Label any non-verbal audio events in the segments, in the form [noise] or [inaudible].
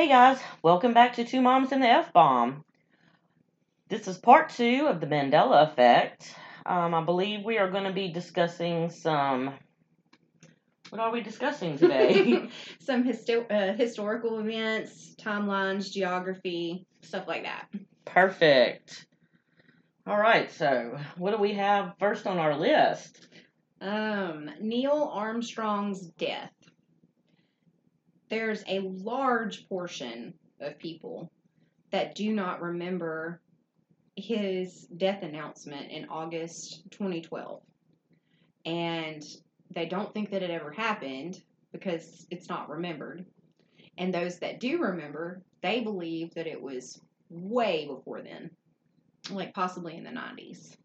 Hey guys, welcome back to Two Moms and the F Bomb. This is part two of the Mandela Effect. Um, I believe we are going to be discussing some. What are we discussing today? [laughs] Some histo- uh, historical events, timelines, geography, stuff like that. Perfect. All right, so what do we have first on our list? Um, Neil Armstrong's death. There's a large portion of people that do not remember his death announcement in August 2012. And they don't think that it ever happened because it's not remembered. And those that do remember, they believe that it was way before then, like possibly in the 90s.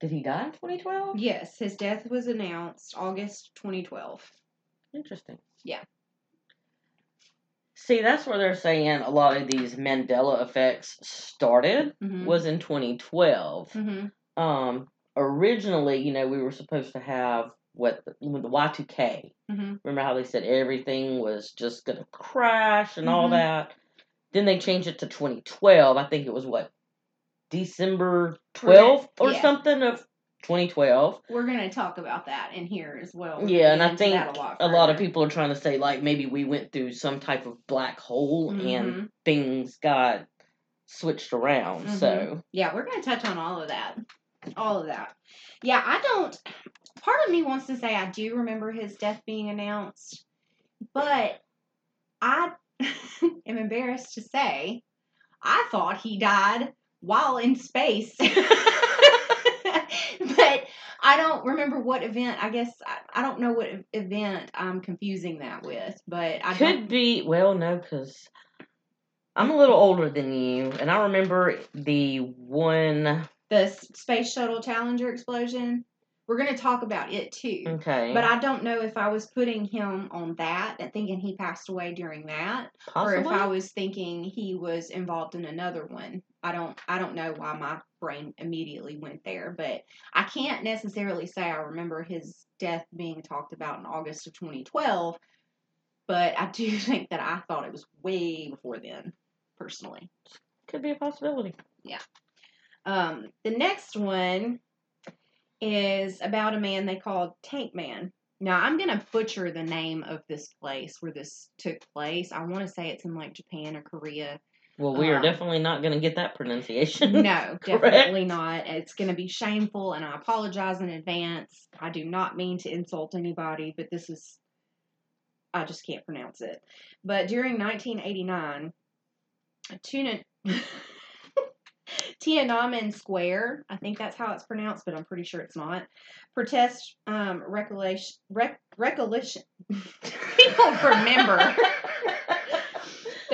Did he die in 2012? Yes, his death was announced August 2012. Interesting. Yeah. See, that's where they're saying a lot of these Mandela effects started Mm-hmm. was in 2012. mm-hmm. Um, originally, you know, we were supposed to have what the, the Y2K. Mm-hmm. Remember how they said everything was just gonna crash and all Mhm. that? Then they changed it to 2012. I think it was what December We're 12th or yeah. something of 2012. We're going to talk about that in here as well. We'll Yeah, and I think a lot, a lot of people are trying to say like maybe we went through some type of black hole and Mhm. things got switched around. Mhm. So Yeah, we're going to touch on all of that. All of that. Yeah, I don't. Part of me wants to say I do remember his death being announced, but I [laughs] am embarrassed to say I thought he died while in space. [laughs] I don't remember what event. I guess I, I don't know what event I'm confusing that with, but I could don't. be well no because I'm a little older than you, and I remember the one. The space shuttle Challenger explosion. We're going to talk about it too. Okay, But I don't know if I was putting him on that and thinking he passed away during that, possibly. or if I was thinking he was involved in another one. I don't. I don't know why my brain immediately went there, but I can't necessarily say I remember his death being talked about in August of 2012. But I do [laughs] think that I thought it was way before then, personally. could be a possibility. Yeah. Um, the next one is about a man they called Tank Man. Now I'm gonna butcher the name of this place where this took place. I want to say it's in like Japan or Korea. Well, we are Um, definitely not going to get that pronunciation. No, [laughs] definitely not. It's gonna be shameful, and I apologize in advance. I do not mean to insult anybody, but this is I just can't pronounce it. But during 1989, Tuna. [laughs] Tiananmen Square, I think that's how it's pronounced, but I'm pretty sure it's not. Protest um, recollection, rec- recollection. [laughs] People remember.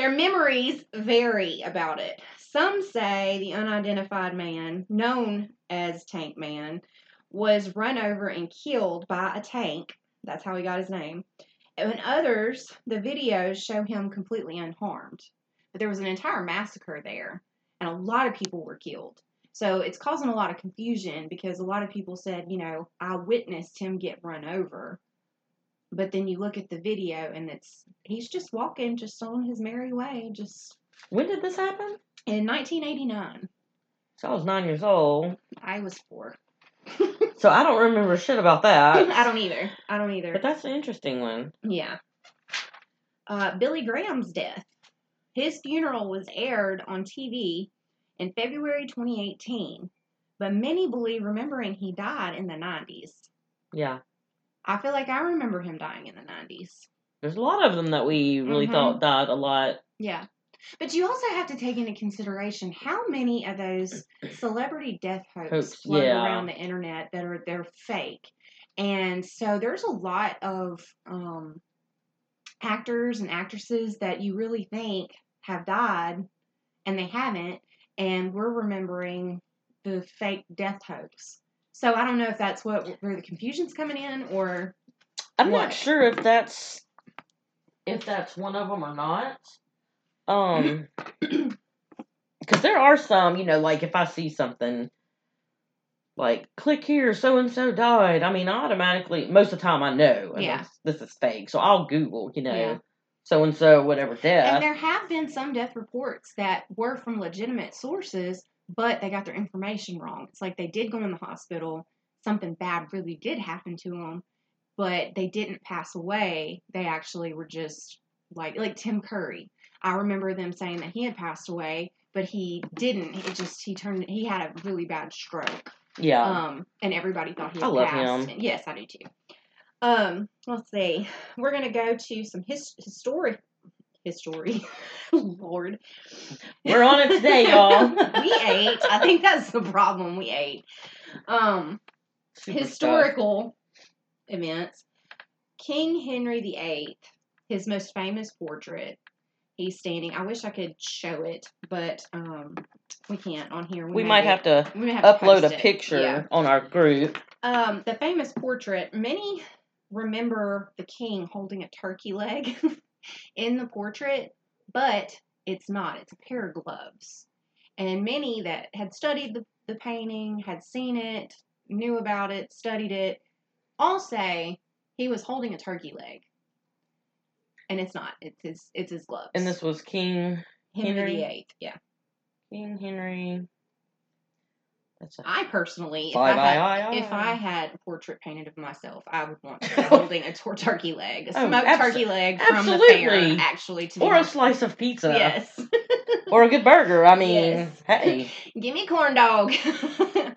Their memories vary about it. Some say the unidentified man, known as Tank Man, was run over and killed by a tank. That's how he got his name. And others, the videos show him completely unharmed. But there was an entire massacre there, and a lot of people were killed. So it's causing a lot of confusion because a lot of people said, you know, I witnessed him get run over. But then you look at the video and it's he's just walking just on his merry way just when did this happen? in 1989. So I was nine years old. I was 4. [laughs] So I don't remember shit about that. [laughs] I don't either. I don't either. But that's an interesting one. Yeah. Uh, Billy Graham's death. His funeral was aired on TV in February 2018, but many believe remembering he died in the 90s. Yeah. I feel like I remember him dying in the 90s. There's a lot of them that we really Mhm. thought died a lot. Yeah. But you also have to take into consideration how many of those [clears throat] celebrity death hopes Hoax, float yeah. around the internet that are they're fake. And so there's a lot of um, actors and actresses that you really think have died and they haven't and we're remembering the fake death hoax. So I don't know if that's what where the confusion's coming in or I'm What? not sure if that's if that's one of them or not. Um, [clears throat] because there are some, you know, like if I see something like click here, so and so died. I mean, automatically, most of the time I know, Yeah. this, this is fake, so I'll Google, you know, Yeah. so and so, whatever death. And there have been some death reports that were from legitimate sources, but they got their information wrong. It's like they did go in the hospital, something bad really did happen to them, but they didn't pass away. They actually were just like like Tim Curry. I remember them saying that he had passed away, but he didn't. He just he turned he had a really bad stroke. Yeah. Um, and everybody thought he I love passed. him. Yes, I do too. Um, let's see. We're gonna go to some his- historic history. [laughs] Lord, We're on it today, y'all. [laughs] we ate. I think that's the problem. We ate. Um, Super stuff. historical events. King Henry VIII, his most famous portrait. He's standing. I wish I could show it, but um, we can't on here. We may might have to we have upload a picture Yeah. on our group. Um, the famous portrait, many remember the king holding a turkey leg [laughs] in the portrait, but it's not. It's a pair of gloves. And many that had studied the, the painting, had seen it, knew about it, studied it, all say he was holding a turkey leg. And it's not. It's his it's his gloves. And this was King Henry Henry? VIII. Yeah. King Henry. That's a I personally, if five I had, eye, eye, If. I had a portrait painted of myself, I would want to be [laughs] holding a tor- turkey leg, a Oh, smoked abso- turkey leg from the fair, actually. To be or a slice of pizza. yes, [laughs] Or a good burger. I mean, Yes. hey. [laughs] give me a corn dog.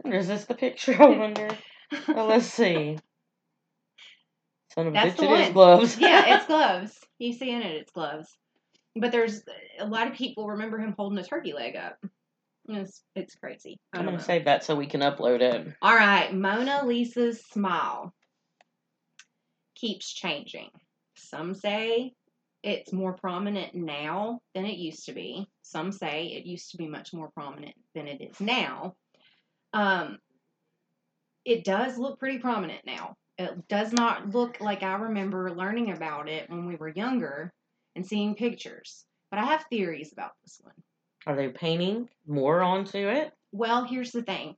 Is this the picture? I wonder. Well, let's see. Son of a That's bitch, the it is one. gloves. yeah, it's gloves. You see in it, it's gloves. But there's a lot of people remember him holding a turkey leg up. It's it's crazy. I'm gonna save that so we can upload it. All right, Mona Lisa's smile keeps changing. Some say it's more prominent now than it used to be. Some say it used to be much more prominent than it is now. Um, it does look pretty prominent now. It does not look like I remember learning about it when we were younger and seeing pictures. But I have theories about this one. Are they painting more onto it? Well, here's the thing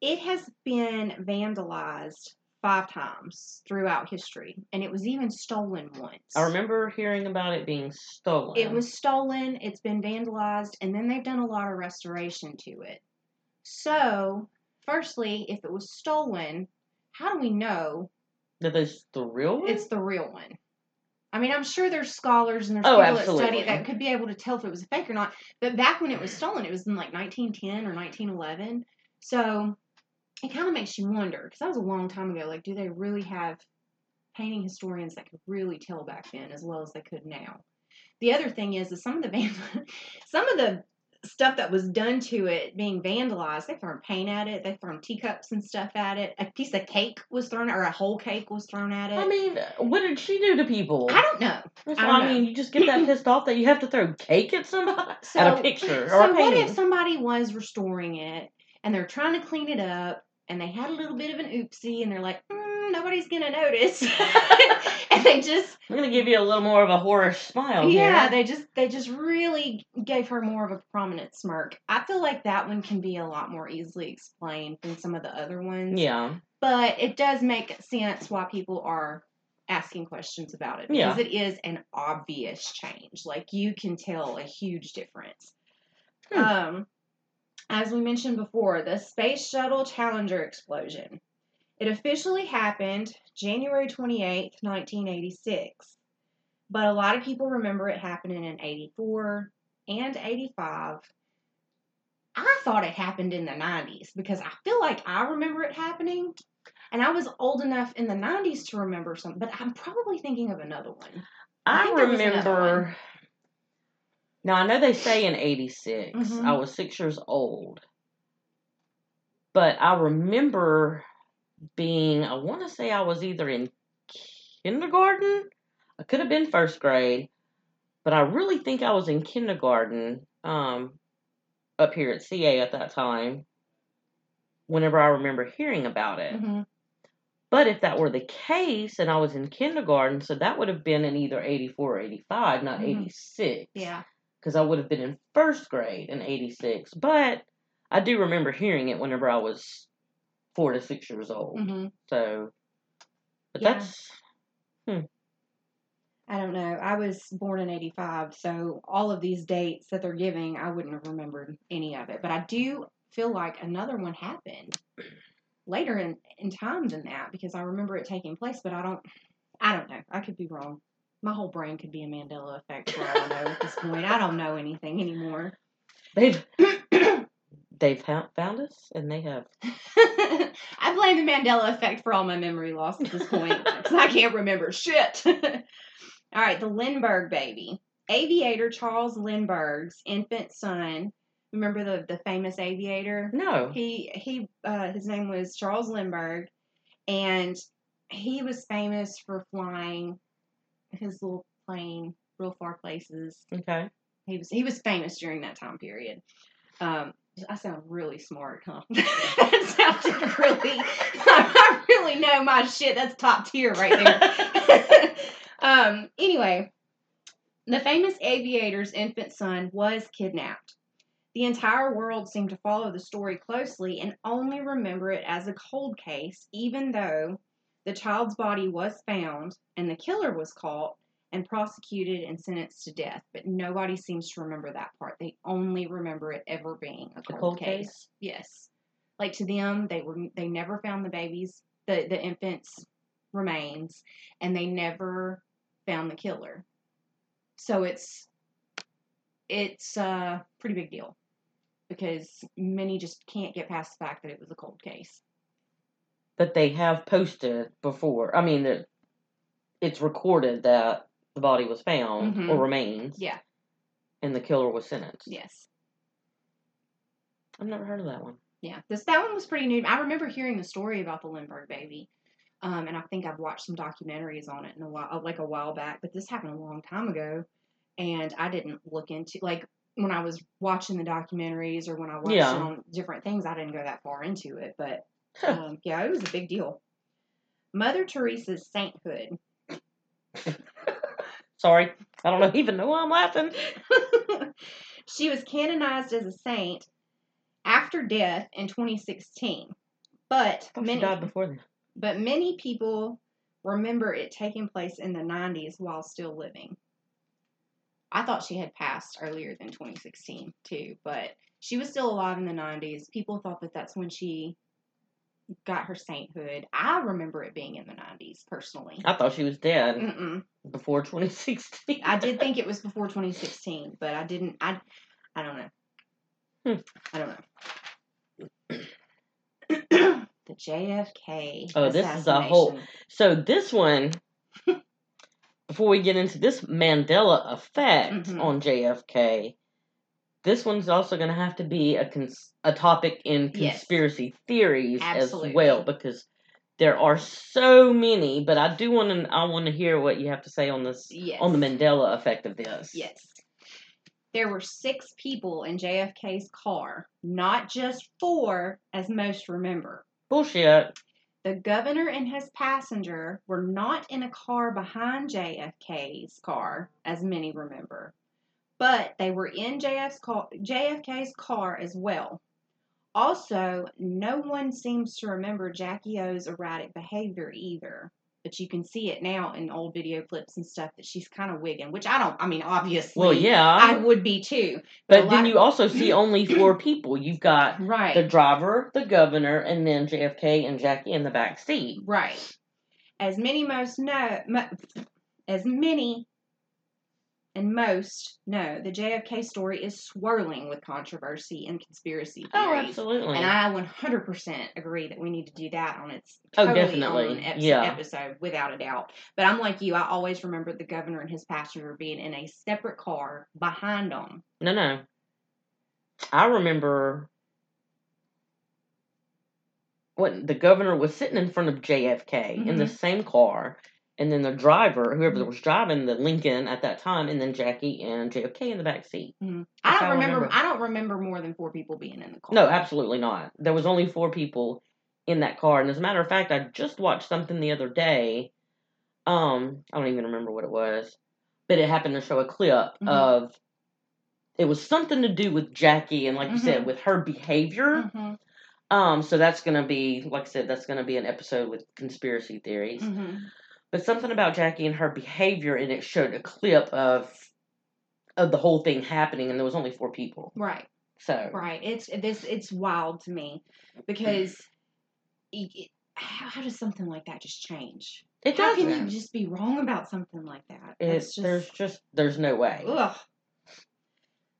it has been vandalized five times throughout history, and it was even stolen once. I remember hearing about it being stolen. It was stolen, it's been vandalized, and then they've done a lot of restoration to it. So, firstly, if it was stolen, how do we know That is the real one. it's the real one? I mean, I'm sure there's scholars and there's Oh, people that study it that could be able to tell if it was a fake or not. But back when it was stolen, it was in like 1910 or 1911. So it kind of makes you wonder because that was a long time ago. Like, do they really have painting historians that could really tell back then as well as they could now? The other thing is, is some of the van- [laughs] some of the stuff that was done to it being vandalized. They thrown paint at it. They thrown teacups and stuff at it. A piece of cake was thrown, or a whole cake was thrown at it. I mean, what did she do to people? I don't know. That's I I, mean, you just get that [laughs] pissed off that you have to throw cake at somebody So, at a picture or so a what if somebody was restoring it and they're trying to clean it up and they had a little bit of an oopsie and they're like, mm, nobody's gonna notice, [laughs] and they just I'm gonna give you a little more of a horror smile yeah, here. they just they just really gave her more of a prominent smirk. I feel like that one can be a lot more easily explained than some of the other ones. Yeah, but it does make sense why people are asking questions about it Yeah. because it is an obvious change. Like you can tell a huge difference. Hmm. Um, as we mentioned before, the Space Shuttle Challenger explosion. It officially happened January 28th, 1986. But a lot of people remember it happening in 84 and 85. I thought it happened in the 90s because I feel like I remember it happening. And I was old enough in the 90s to remember something, but I'm probably thinking of another one. I I, think there was another remember. Now I know they say in '86. Mhm. I was six years old, but I remember being. I want to say I was either in kindergarten. I could have been first grade, but I really think I was in kindergarten. Um, up here at CA at that time. Whenever I remember hearing about it. hmm But if that were the case and I was in kindergarten, so that would have been in either 84 or 85, not Mhm. 86. Yeah. Because I would have been in first grade in 86. But I do remember hearing it whenever I was four to six years old. hmm So, but Yeah. that's. I don't know. I was born in 85, so all of these dates that they're giving, I wouldn't have remembered any of it. But I do feel like another one happened later in, in time than that because I remember it taking place, but I don't I don't know. I could be wrong. My whole brain could be a Mandela effect for all I know at this point. I don't know anything anymore. [laughs] They've they've found, found us, and they have. [laughs] I blame the Mandela effect for all my memory loss at this point because I can't remember shit. [laughs] all right, the Lindbergh baby. Aviator Charles Lindbergh's infant son. Remember the, the famous aviator? No. He he uh, his name was Charles Lindbergh, and he was famous for flying his little plane real far places. Okay. He was he was famous during that time period. Um, I sound really smart, huh? [laughs] [laughs] that sounded really. [laughs] I really know my shit. That's top tier right there. um. Anyway, the famous aviator's infant son was kidnapped. The entire world seemed to follow the story closely and only remember it as a cold case, even though the child's body was found and the killer was caught and prosecuted and sentenced to death, but nobody seems to remember that part. They only remember it ever being a cold, cold case. case? Yes. Like to them, they were they never found the babies, the the infants' remains, and they never found the killer. So it's it's a pretty big deal because many just can't get past the fact that it was a cold case. But they have posted before. I mean, it's recorded that the body was found Mhm. or remains, Yeah. and the killer was sentenced. Yes. I've never heard of that one. Yeah, this that one was pretty new. I remember hearing the story about the Lindbergh baby, um, and I think I've watched some documentaries on it in a while, like a while back. But this happened a long time ago, and I didn't look into like when I was watching the documentaries or when I watched Yeah. on different things. I didn't go that far into it, but um, yeah, it was a big deal. Mother Teresa's sainthood. [laughs] Sorry, I don't [laughs] even know why I'm laughing. [laughs] she was canonized as a saint after death in 2016, but I thought she many died before then. but many people remember it taking place in the 90s while still living. I thought she had passed earlier than 2016 too, but she was still alive in the 90s. People thought that that's when she got her sainthood. I remember it being in the 90s personally. I thought she was dead Mm-mm. before 2016. I did think [laughs] it was before 2016, but I didn't. I I don't know. Hmm. I don't know. [clears throat] the JFK. Oh, this is a whole- So this one, [laughs] before we get into this Mandela effect Mhm. on JFK, this one's also going to have to be a cons- a topic in Yes. conspiracy theories Absolutely. as well because there are so many. But I do want to I want to hear what you have to say on this Yes. on the Mandela effect of this. Yes. There were six people in JFK's car, not just four, as most remember. Bullshit. The governor and his passenger were not in a car behind JFK's car, as many remember, but they were in JF's car, JFK's car as well. Also, no one seems to remember Jackie O's erratic behavior either. But you can see it now in old video clips and stuff that she's kind of wigging, which I don't. I mean, obviously, Well, yeah, I would be too. but lot then of- you also see [clears throat] only four people. You've got [clears throat] Right. the driver, the governor, and then JFK and Jackie in the back seat. Right. As many most know, as many and most know, the JFK story is swirling with controversy and conspiracy theories. Oh, absolutely. And I 100% agree that we need to do that on its Oh, definitely. own eps- Yeah. episode, without a doubt. But I'm like you, I always remember the governor and his passenger being in a separate car behind them. No, no. I remember what the governor was sitting in front of JFK in the Mhm. same car, and then the driver, whoever Mhm. was driving the Lincoln at that time, and then Jackie and JFK in the back seat. I don't I remember, remember. I don't remember more than four people being in the car. No, absolutely not. There was only four people in that car, and as a matter of fact, I just watched something the other day. Um, I don't even remember what it was, but it happened to show a clip Mhm. of. It was something to do with Jackie, and like you Mhm. said, with her behavior. Mhm, Um, so that's gonna be, like I said, that's gonna be an episode with conspiracy theories. But something about Jackie and her behavior, and it showed a clip of of the whole thing happening, and there was only four people. Right. So Right. It's this. It's wild to me because it, how, how does something like that just change? it doesn't. How can you just be wrong about something like that? It's That's there's just there's no way. ugh.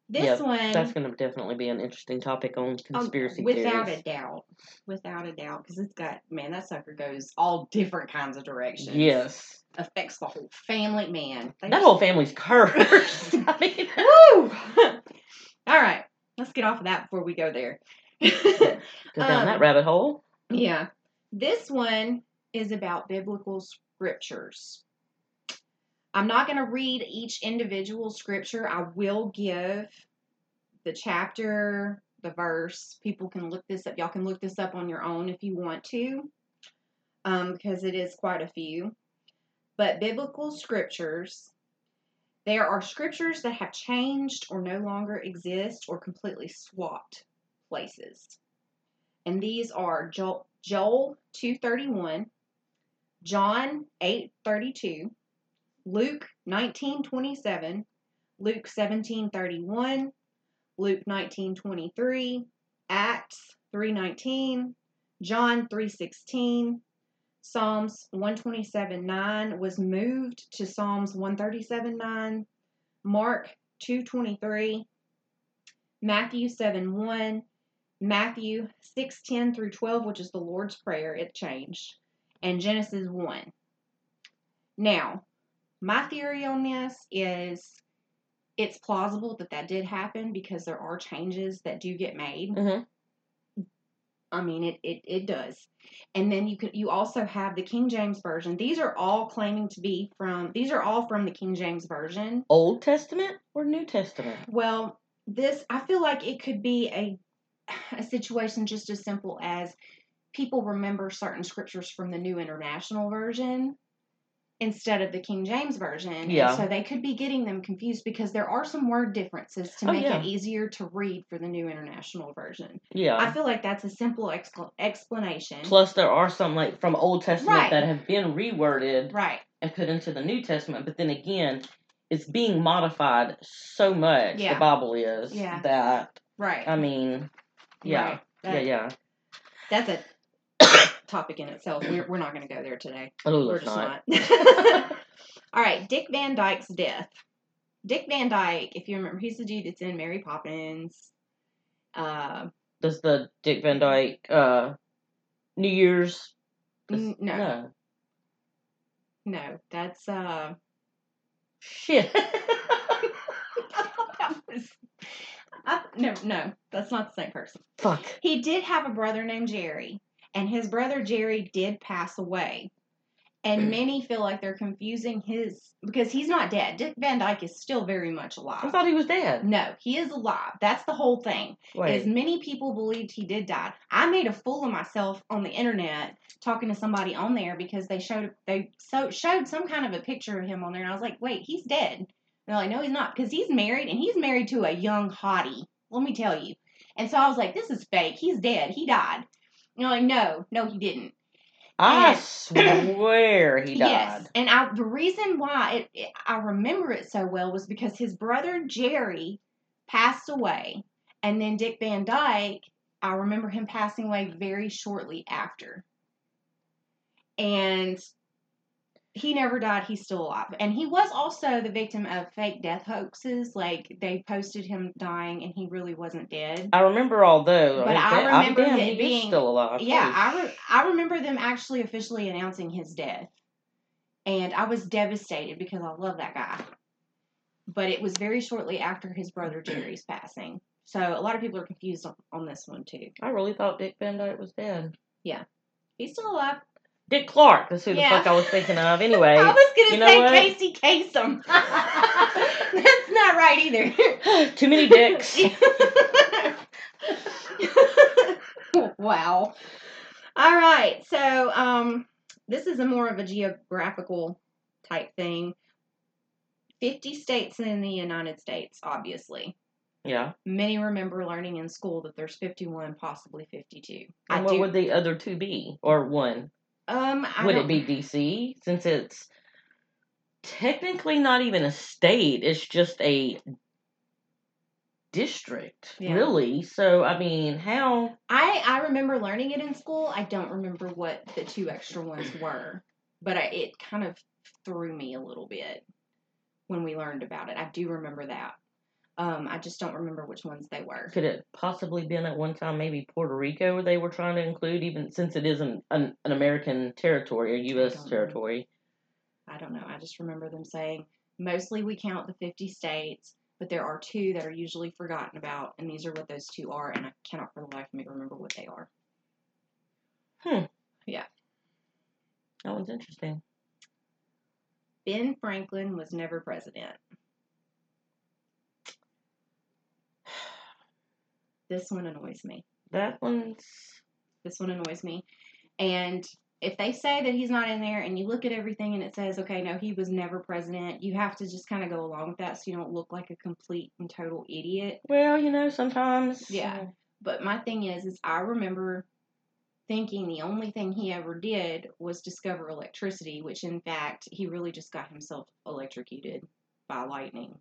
This Yep, one, That's going to definitely be an interesting topic on um, conspiracy without theories. a doubt, without a doubt, because it's got man, that sucker goes all different kinds of directions. Yes, affects the whole family. Man, that whole family's cursed. [laughs] I mean, [laughs] Woo! [laughs] all right, let's get off of that before we go there. go down that Um, rabbit hole. Yeah. This one is about biblical scriptures. I'm not going to read each individual scripture. I will give the chapter, the verse. People can look this up. Y'all can look this up on your own if you want to, um, because it is quite a few. But biblical scriptures, there are scriptures that have changed or no longer exist or completely swapped places and these are Joel, Joel 231, John 832, Luke 1927, Luke 1731, Luke 1923, Acts 319, John 316, Psalms 127 9 was moved to Psalms 137 9, Mark 223, Matthew 7 1, Matthew 6 10 through 12, which is the Lord's Prayer, it changed, and Genesis 1. Now, my theory on this is it's plausible that that did happen because there are changes that do get made. hmm I mean, it, it, it does. And then you could you also have the King James version. These are all claiming to be from these are all from the King James version. Old Testament or New Testament? Well, this I feel like it could be a a situation just as simple as people remember certain scriptures from the New International Version instead of the King James Version. and Yeah. so they could be getting them confused because there are some word differences to Oh, make yeah. it easier to read for the New International Version. Yeah. I feel like that's a simple expl- explanation. Plus, there are some like from Old Testament Right. that have been reworded right. and put into the New Testament. But then again, it's being modified so much. Yeah. The Bible is Yeah. that Right. I mean, yeah, Right. yeah, yeah. That's a topic in itself. We're, we're not going to go there today. Oh, We're just not. not. [laughs] All right, Dick Van Dyke's death. Dick Van Dyke, if you remember, he's the dude that's in Mary Poppins. Uh, Does the Dick Van Dyke uh, New Year's? n- no, no, no. that's uh, Shit. [laughs] that was, I, no, no, that's not the same person. Fuck. He did have a brother named Jerry, and his brother Jerry did pass away. And hmm. many feel like they're confusing his because he's not dead. Dick Van Dyke is still very much alive. I thought he was dead. No, he is alive. That's the whole thing. Wait. many people believed he did die. I made a fool of myself on the internet talking to somebody on there because they showed they so showed some kind of a picture of him on there, and I was like, wait, he's dead. And they're like, no, he's not, because he's married and he's married to a young hottie. Let me tell you. And so I was like, this is fake. He's dead. He died. And they're like, no, no, he didn't. I and- swear he [clears throat] died. Yes, and I, the reason why it, it, I remember it so well was because his brother Jerry passed away, and then Dick Van Dyke, I remember him passing away very shortly after. And he never died. He's still alive, and he was also the victim of fake death hoaxes. Like they posted him dying, and he really wasn't dead. I remember all those. But I damn- remember damn, it he is being- still alive. Yeah, I, re- I remember them actually officially announcing his death. And I was devastated because I love that guy. But it was very shortly after his brother Jerry's passing. So a lot of people are confused on, on this one too. I really thought Dick Van Dyke was dead. Yeah. He's still alive. Dick Clark. That's who the fuck I was thinking of. [laughs] Anyway, I was gonna you know say what? Casey Kasem. [laughs] That's not right either. [laughs] too many dicks. wow. All right. So, um, this is a more of a geographical type thing. 50 states in the United States, obviously. yeah. Many remember learning in school that there's 51, possibly 52. I And what do, would the other two be? Or one? Um, I Would it be DC since it's technically not even a state? It's just a district, Yeah. really. So I mean, how? I I remember learning it in school. I don't remember what the two extra ones were, but I, it kind of threw me a little bit when we learned about it. I do remember that. Um, I just don't remember which ones they were. Could it possibly been at one time maybe Puerto Rico they were trying to include, even since it is an an, an American territory or U.S. know. territory? I don't know. I just remember them saying mostly we count the 50 states, but there are two that are usually forgotten about, and these are what those two are, and I cannot for the life of me remember what they are. Hmm. Yeah. That one's interesting. Ben Franklin was never president. This one annoys me. That one's This one annoys me. And if they say that he's not in there and you look at everything and it says, okay, no, he was never president, you have to just kind of go along with that so you don't look like a complete and total idiot. well, you know, sometimes Yeah. But my thing is, is I remember thinking the only thing he ever did was discover electricity, which in fact he really just got himself electrocuted by lightning.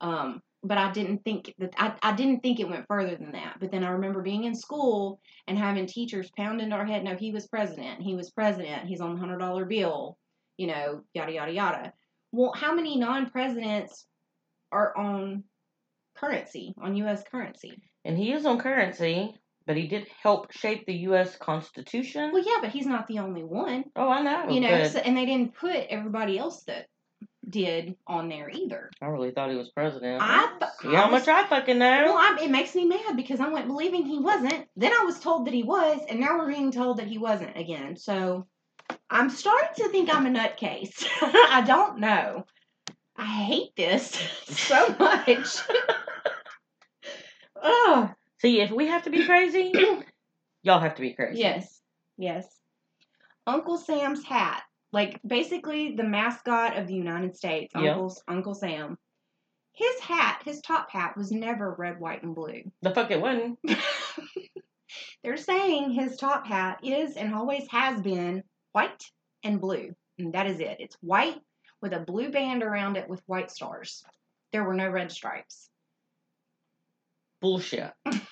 Um, but I didn't think that I, I didn't think it went further than that. But then I remember being in school and having teachers pound into our head, no, he was president, he was president, he's on the hundred dollar bill, you know, yada yada yada. Well, how many non presidents are on currency, on US currency? And he is on currency, but he did help shape the U.S. Constitution. Well, yeah, but he's not the only one, oh, I know. you know. So, and they didn't put everybody else that did on there either. I really thought he was president. I th- See how I was- much I fucking know. Well, I, it makes me mad because I went believing he wasn't. Then I was told that he was, and now we're being told that he wasn't again. So I'm starting to think I'm a nutcase. [laughs] I don't know. I hate this [laughs] so much. [laughs] oh, See, if we have to be crazy, [clears throat] y'all have to be crazy. Yes. Yes. Uncle Sam's hat. Like basically the mascot of the United States, Yeah. Uncle Uncle Sam. His hat, his top hat was never red, white, and blue. The fuck it wasn't. [laughs] They're saying his top hat is and always has been white and blue. And that is it. It's white with a blue band around it with white stars. There were no red stripes. Bullshit. [laughs]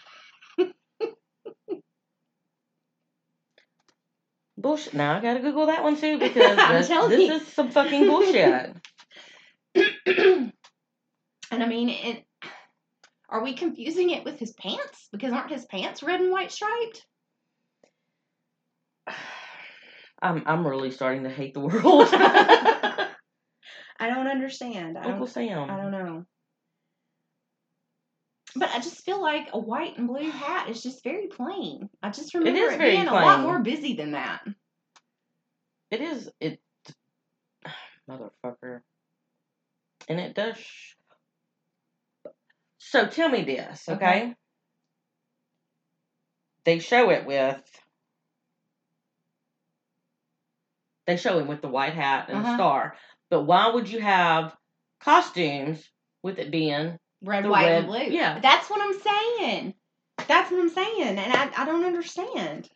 Bullshit. Now I gotta Google that one too because [laughs] this, this is some fucking bullshit. [laughs] and I mean, it, are we confusing it with his pants? Because aren't his pants red and white striped? [sighs] I'm I'm really starting to hate the world. [laughs] I don't understand. I Uncle don't. Sam. I don't know. But I just feel like a white and blue hat is just very plain. I just remember is it, very being a lot more busy than that. It is it, [sighs] motherfucker, and it does. Sh- so tell me this, okay? Okay. They show it with. They show him with the white hat and Uh-huh. a star, but why would you have costumes with it being Red, The white, red- and blue. yeah. That's what I'm saying. That's what I'm saying. And I, I don't understand.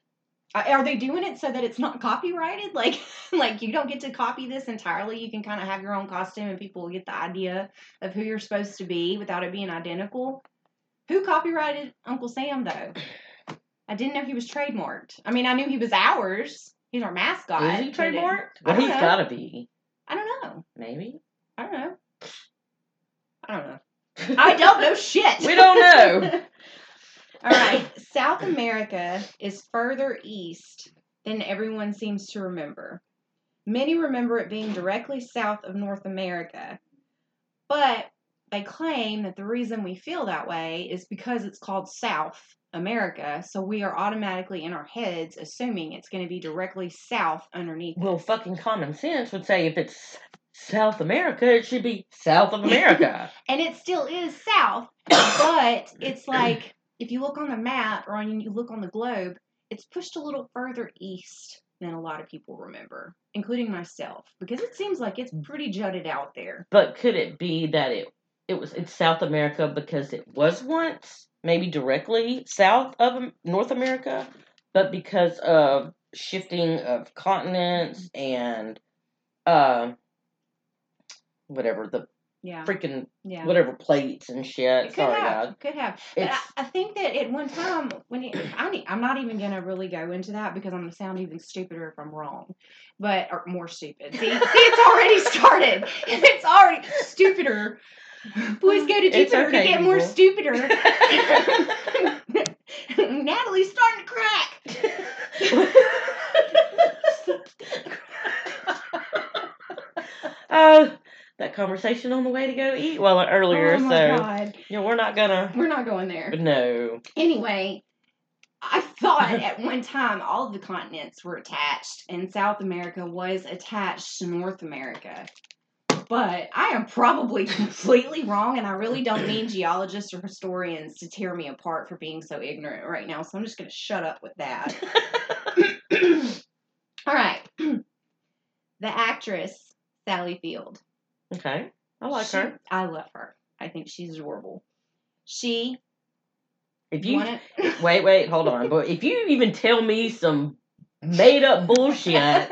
Are they doing it so that it's not copyrighted? [laughs] Like, like you don't get to copy this entirely. You can kind of have your own costume, and people will get the idea of who you're supposed to be without it being identical. Who copyrighted Uncle Sam though? I didn't know he was trademarked. I mean, I knew he was ours. He's our mascot. is he trademarked? Well, he's got to be. I don't know. Maybe. I don't know. I don't know. I don't know shit. We don't know. [laughs] All right. South America is further east than everyone seems to remember. Many remember it being directly south of North America, but they claim that the reason we feel that way is because it's called South America, so we are automatically in our heads assuming it's going to be directly south underneath. Well, fucking common sense would say if it's South America, it should be South of America. [laughs] and it still is south, but it's like if you look on the map or on you look on the globe, it's pushed a little further east than a lot of people remember, including myself, because it seems like it's pretty jutted out there. but could it be that it it was in South America because it was once maybe directly south of North America, but because of shifting of continents and uh, whatever the Yeah. freaking Yeah. whatever plates and shit. It could Sorry, have. God. Could have. But I, I think that at one time when it, [coughs] I I'm not even gonna really go into that because I'm gonna sound even stupider if I'm wrong, but or more stupid. See, see, it's already [laughs] started. It's already stupider. Boys go to Jupiter okay, to get more stupider. [laughs] Natalie's starting to crack. uh, [laughs] that conversation on the way to go eat well earlier, oh my so god, you know, we're not gonna. we're not going there. No. Anyway, I thought [laughs] at one time all of the continents were attached, and South America was attached to North America. But I am probably [laughs] completely wrong, and I really don't need geologists or historians to tear me apart for being so ignorant right now. So I'm just going to shut up with that. [laughs] [clears throat] all right. [clears throat] the actress, Sally Field. Okay, I like She- her. I love her. I think she's adorable. She If you wanted. [laughs] wait, wait, hold on, but if you even tell me some made up bullshit,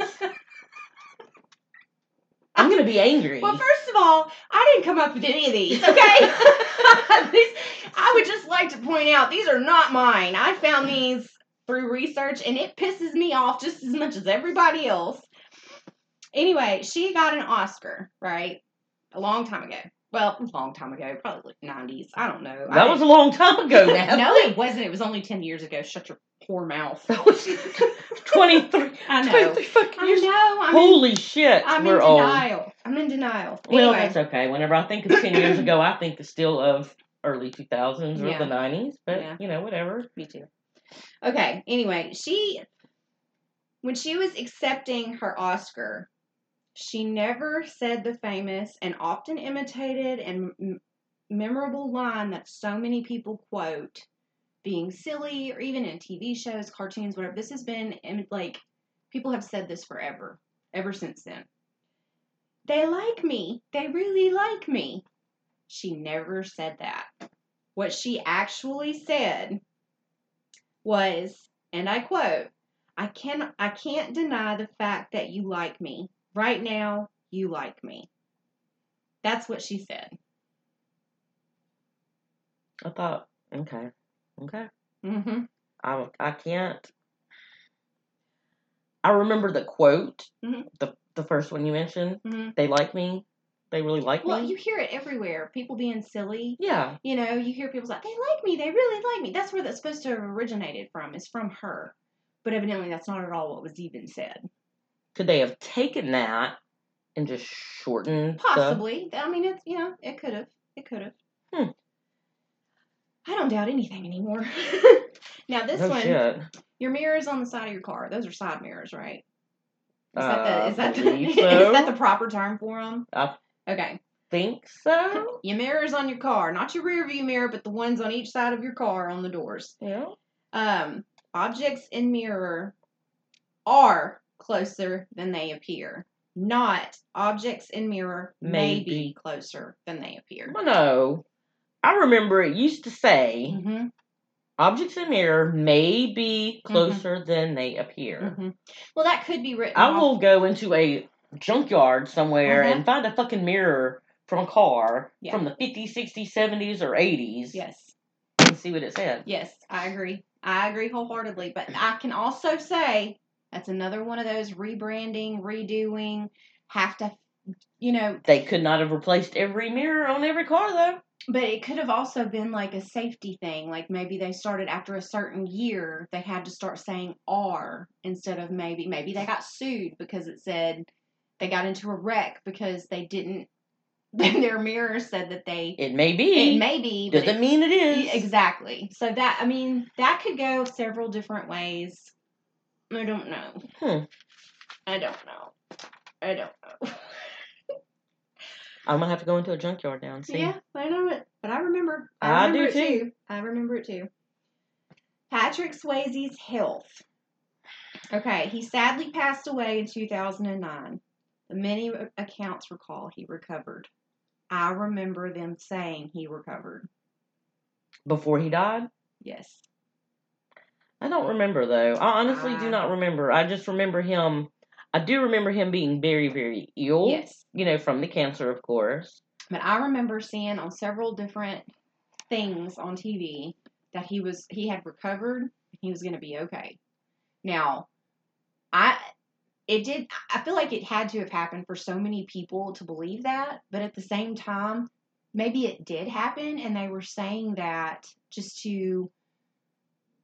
I'm gonna be angry. Well, first of all, I didn't come up with any of these, okay? [laughs] These- I would just like to point out these are not mine. I found these through research and it pisses me off just as much as everybody else. Anyway, she got an Oscar, right? A long time ago. Well, a long time ago, probably 90s. I don't know. I that was a long time ago [laughs] now. no, it wasn't. It was only 10 years ago. Shut your poor mouth. That was [laughs] 23, I know. 23 fucking I years. know. I'm in, Holy shit, I'm we're in old. denial. I'm in denial. Well, Anyway. that's okay. Whenever I think of 10 years ago, I think of still of early 2000s or Yeah. the 90s, but Yeah. you know, whatever. Me too. Okay. Anyway, she when she was accepting her Oscar, she never said the famous and often imitated and m- memorable line that so many people quote, being silly or even in TV shows, cartoons, whatever. This has been like people have said this forever, ever since then. They like me. They really like me. She never said that. What she actually said was, and I quote, I can I can't deny the fact that you like me. Right now, you like me. That's what she said. I thought, okay, okay. Mm-hmm. I, I can't. I remember the quote, Mhm. the, the first one you mentioned. Mm-hmm. They like me. They really like Well, me. Well, you hear it everywhere. People being silly. yeah. You know, you hear people say, they like me. They really like me. That's where that's supposed to have originated from. Is from her. But evidently, that's not at all what was even said. Could they have taken that and just shortened the- Possibly. I mean, it's you know, it could have. It could have. Hmm. I don't doubt anything anymore. [laughs] now this No one, shit. your mirrors on the side of your car. Those are side mirrors, right? Is that Uh, the is that the, [laughs] believe is that the proper term for them? I- Okay. Think so? [laughs] Your mirrors on your car, not your rear view mirror, but the ones on each side of your car on the doors. Yeah. Um, objects in mirror are closer than they appear. Not objects in mirror may May be closer than they appear. Well, no. I remember it used to say Mm-hmm. objects in mirror may be Mm-hmm. closer than they appear. hmm Well, that could be written. I off- will go into a junkyard somewhere and find a fucking mirror from a car Yeah. from the 50s, 60s, 70s, or 80s Yes, and see what it said. yes, I agree. I agree wholeheartedly. But I can also say that's another one of those rebranding, redoing, have to, you know, They could not have replaced every mirror on every car, though. But it could have also been like a safety thing. Like maybe they started after a certain year, they had to start saying R instead of maybe. Maybe they got sued because it said they got into a wreck because they didn't. [laughs] Their mirror said that they. It may be. It may be. Doesn't it- mean it is. Exactly. So that, I mean, that could go several different ways. I don't know. Hmm. I don't know. I don't know. [laughs] I'm gonna have to go into a junkyard now and see. Yeah, I know it, but I remember. I remember do it too. I remember it too. Patrick Swayze's health. Okay, he sadly passed away in 2009. The many accounts recall he recovered. I remember them saying he recovered. Before he died, Yes. I don't remember though. I honestly do Ah. not remember. I just remember him. I do remember him being very, very ill. Yes. You know, from the cancer, of course. But I remember seeing on several different things on TV that he was he had recovered he was going to be okay. Now, I it did I feel like it had to have happened for so many people to believe that, but at the same time, maybe it did happen and they were saying that just to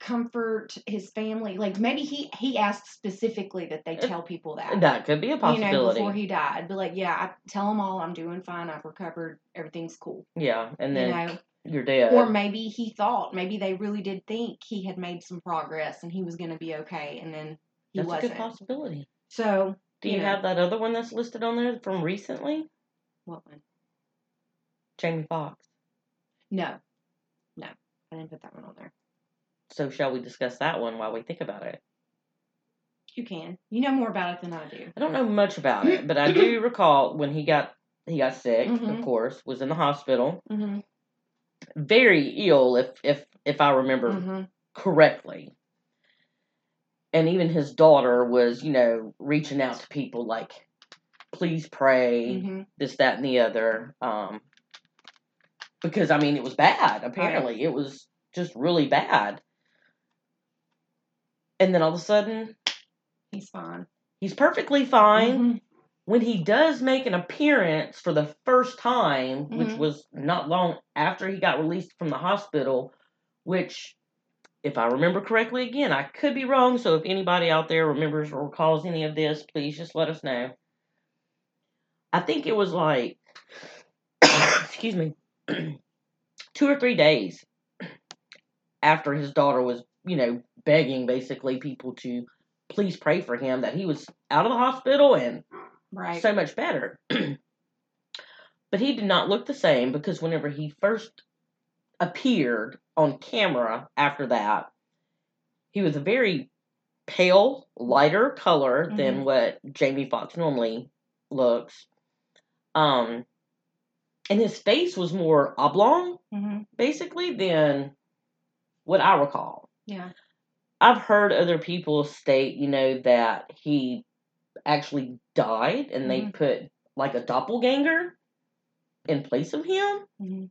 comfort his family. Like maybe he he asked specifically that they tell people that That could be a you possibility. know, before he died. Be like, yeah, I tell them all I'm doing fine. I've recovered. Everything's cool. yeah, and then you know, you're dead. or maybe he thought, maybe they really did think he had made some progress and he was going to be okay, and then he That's wasn't. good possibility. So, Do you you know. have that other one that's listed on there from recently? what one? Jamie Foxx. No, no, I didn't put that one on there. So shall we discuss that one while we think about it? You can. You know more about it than I do. I don't know much about it, but I do [clears throat] recall when he got he got sick, Mhm. of course, was in the hospital, Mm-hmm. very ill if if if I remember Mm-hmm. correctly. And even his daughter was, you know, reaching out to people like, please pray, Mm-hmm. this, that, and the other. Um, because, I mean, it was bad, apparently. It was just really bad. And then all of a sudden, He's fine. he's perfectly fine. Mhm. When he does make an appearance for the first time, which Mhm. was not long after he got released from the hospital, which, if I remember correctly, again, I could be wrong. So if anybody out there remembers or recalls any of this, please just let us know. I think it was like, [coughs] excuse me, [clears throat] two or three days after his daughter was, you know, begging basically people to please pray for him that he was out of the hospital and Right. so much better. [clears throat] but he did not look the same because whenever he first appeared on camera after that, he was a very pale, lighter color than Mhm. what Jamie Foxx normally looks. Um, and his face was more oblong, hmm basically, than what I recall. Yeah. I've heard other people state, you know, that he actually died and they Mhm. put like a doppelganger in place of him. hmm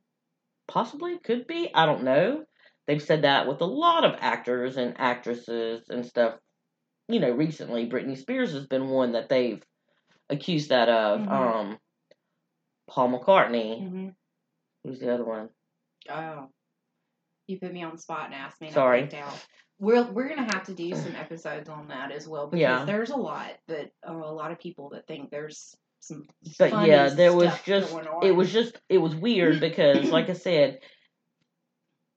Possibly, could be. I don't know. They've said that with a lot of actors and actresses and stuff. You know, recently Britney Spears has been one that they've accused that of. Mhm. Um, Paul McCartney. hmm Who's the other one? Oh. You put me on the spot and asked me. and I Sorry. We're we're gonna have to do some episodes on that as well because Yeah. there's a lot, uh, a lot of people that think there's some. But yeah, there was just it was just it was weird [clears throat] because like I said,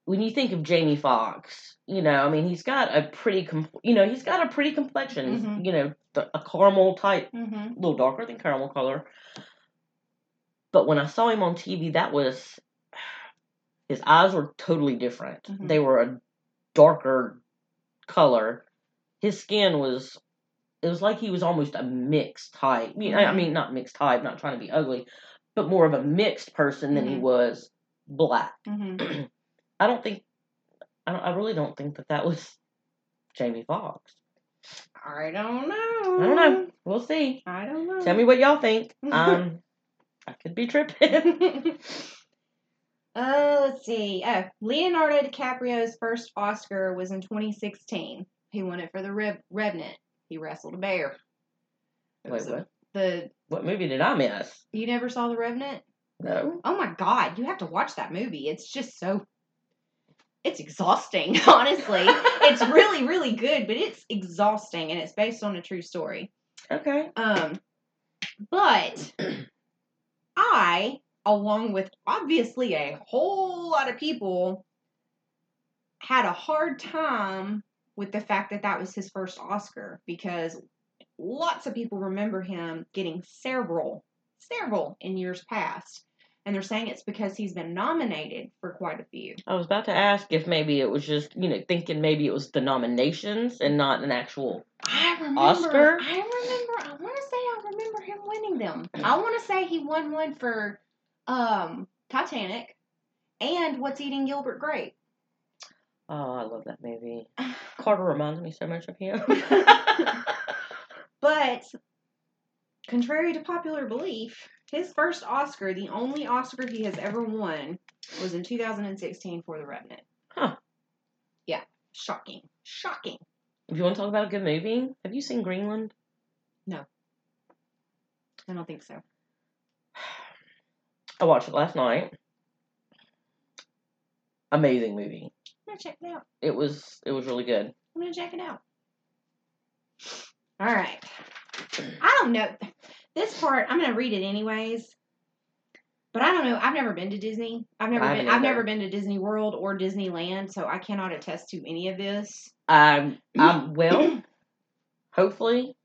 when you think of Jamie Foxx, you know, I mean, he's got a pretty com- you know, he's got a pretty complexion, Mhm. you know, the, a caramel type, a little darker than caramel color. But when I saw him on TV, that was [sighs] his eyes were totally different. Mhm. They were a darker color. His skin was it was like he was almost a mixed type. I I Mhm. mean, not mixed type, not trying to be ugly, but more of a mixed person than he Mhm. was black. [clears throat] hmm I don't think, I, don't, I really don't think that that was [laughs] Jamie Foxx. I don't know. I don't know. We'll see. I don't know. Tell me what y'all think. [laughs] Um, I could be tripping. [laughs] uh, let's see. Oh, Leonardo DiCaprio's first Oscar was in 2016. He won it for The Rev- Revenant. He wrestled a bear. It Wait, what? The What movie did I miss? you never saw The Revenant? No. Oh my god, you have to watch that movie. It's just so it's exhausting, [laughs] honestly. it's [laughs] really really good, but it's exhausting and it's based on a true story. Okay. Um but [clears throat] I along with obviously a whole lot of people had a hard time with the fact that that was his first Oscar because lots of people remember him getting several several in years past and they're saying it's because he's been nominated for quite a few. I was about to ask if maybe it was just, you know, thinking maybe it was the nominations and not an actual. I remember. Oscar? I remember. I want to say I remember him winning them. I want to say he won one for um Titanic and What's Eating Gilbert Grape. Oh, I love that movie. [laughs] Carter reminds me so much of him. [laughs] [laughs] But contrary to popular belief, his first Oscar, the only Oscar he has ever won, was in 2016 for The Revenant. Huh. Yeah, shocking. Shocking. if you want to talk about a good movie, have you seen Greenland? No. I don't think so. I watched it last night. Amazing movie. I'm gonna check it out. It was it was really good. I'm gonna check it out. All right. I don't know this part. I'm gonna read it anyways. But I don't know. I've never been to Disney. I've never I been. haven't I've never been to Disney World or Disneyland, so I cannot attest to any of this. Um, um, [clears throat] well, hopefully,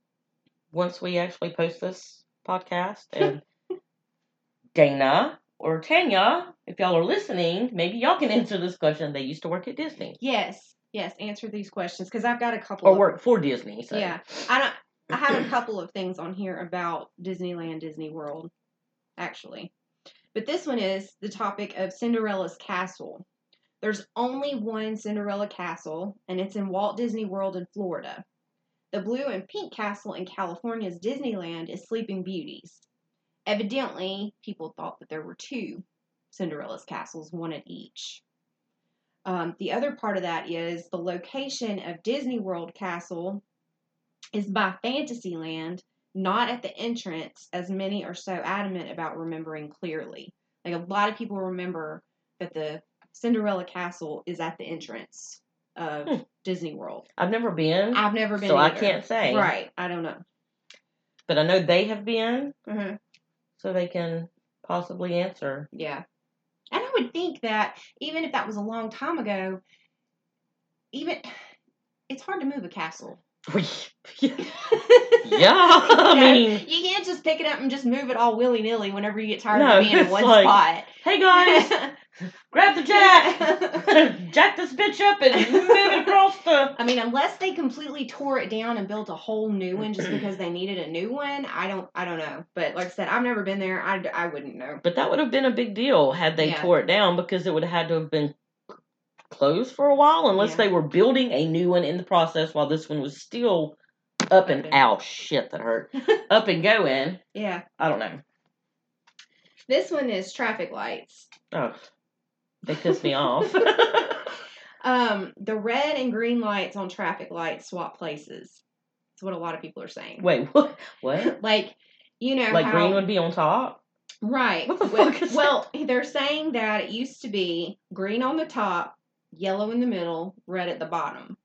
once we actually post this podcast, and Dana or Tanya, if y'all are listening, maybe y'all can [laughs] answer this question. They used to work at Disney Yes, yes. Answer these questions because I've got a couple. or of, work for Disney. So. Yeah, I don't. I have a [clears throat] couple of things on here about Disneyland, Disney World, actually. But this one is the topic of Cinderella's castle. There's only one Cinderella castle, and it's in Walt Disney World in Florida. The blue and pink castle in California's Disneyland is Sleeping Beauty's. Evidently, people thought that there were two Cinderella's castles, one at each. Um, the other part of that is the location of Disney World Castle is by Fantasyland, not at the entrance, as many are so adamant about remembering clearly. Like a lot of people remember that the Cinderella Castle is at the entrance of Hmm. Disney World. I've never been, I've never been. so I can't say. Right, I don't know. But I know they have been, hmm so they can possibly answer. Yeah. And I would think that even if that was a long time ago, even it's hard to move a castle. [laughs] [laughs] yeah, I You know, mean, you can't just pick it up and just move it all willy nilly whenever you get tired No, of being in one like, hey guys, [laughs] grab the jack, [laughs] jack this bitch up and move it across the. I mean, unless they completely tore it down and built a whole new one just because they needed a new one, I don't, I don't know. But like I said, I've never been there. I, I wouldn't know. But that would have been a big deal had they Yeah. tore it down because it would have had to have been closed for a while unless Yeah. they were building a new one in the process while this one was still up and out. shit that hurt up and going. [laughs] Yeah. I don't know. This one is traffic lights. Oh, they pissed me off. [laughs] Um, the red and green lights on traffic lights swap places. That's what a lot of people are saying. Wait, [laughs] what? What? Like, you know, Like how, green would be on top? right? What the well, fuck that? well, they're saying that it used to be green on the top, yellow in the middle, red at the bottom.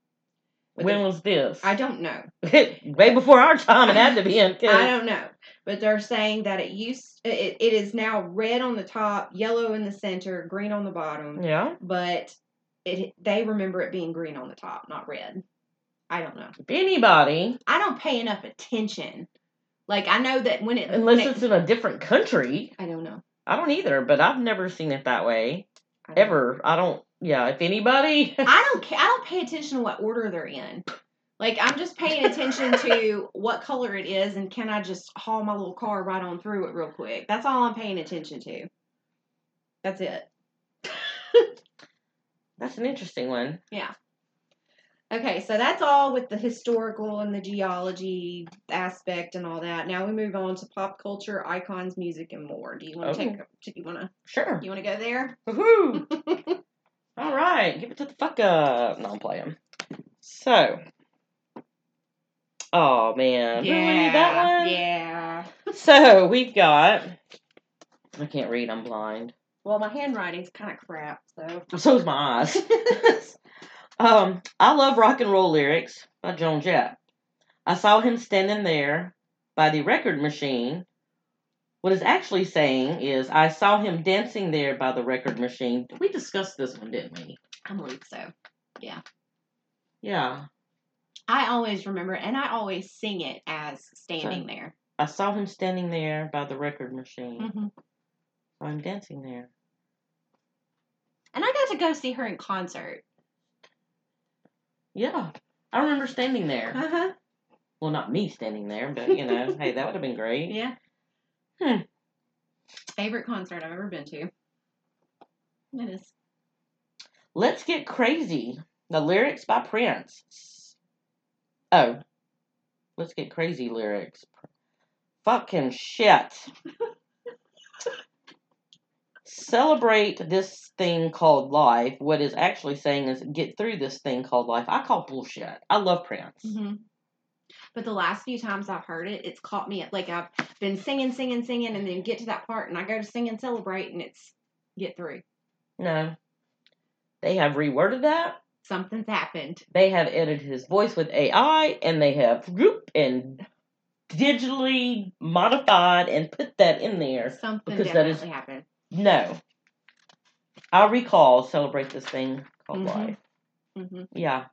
When was this? I don't know. [laughs] Way before our time, it had to be in. [laughs] I don't know. But they're saying that it used it, it is now red on the top, yellow in the center, green on the bottom. Yeah. But it they remember it being green on the top, not red. I don't know. If anybody, I don't pay enough attention. Like I know that when it unless when it- it's in a different country, I don't know. I don't either. But I've never seen it that way I ever. I don't. Yeah. If anybody, [laughs] I don't ca- I don't pay attention to what order they're in. Like I'm just paying attention to what color it is and can I just haul my little car right on through it real quick. That's all I'm paying attention to. That's it. [laughs] that's an interesting one. Yeah. Okay, so that's all with the historical and the geology aspect and all that. Now we move on to pop culture, icons, music, and more. Do you want to Okay. take? Do you want to? Sure. You want to go there? Woohoo! [laughs] All right, give it to the fuck up. No, I'm playing. So, oh man, really that one? Yeah. So we've got. I can't read. I'm blind. Well, my handwriting's kind of crap, so. So's my eyes. [laughs] um, I love rock and roll lyrics by Joan Jett. I saw him standing there by the record machine. What it's actually saying is, I saw him dancing there by the record machine. We discussed this one, didn't we? I believe so. Yeah. Yeah. I always remember, and I always sing it as standing there. I saw him standing there by the record machine. hmm I'm dancing there. And I got to go see her in concert. Yeah. I remember standing there. Uh huh. Well, not me standing there, but you know, hey, that would have been great. [laughs] Yeah. Hmm. Favorite concert I've ever been to. It is. Let's get crazy The lyrics by Prince. Oh, let's get crazy lyrics. Fucking shit. [laughs] Celebrate this thing called life. What is actually saying is get through this thing called life. I call bullshit. I love Prince. hmm But the last few times I've heard it, it's caught me at like I've been singing, singing, singing, and then get to that part, and I go to sing and celebrate, and it's get through. No. They have reworded that. Something's happened. They have edited his voice with AI and they have and digitally modified and put that in there. Something Because that is- happened. No. I recall celebrate this thing called Mhm. life. hmm Yeah.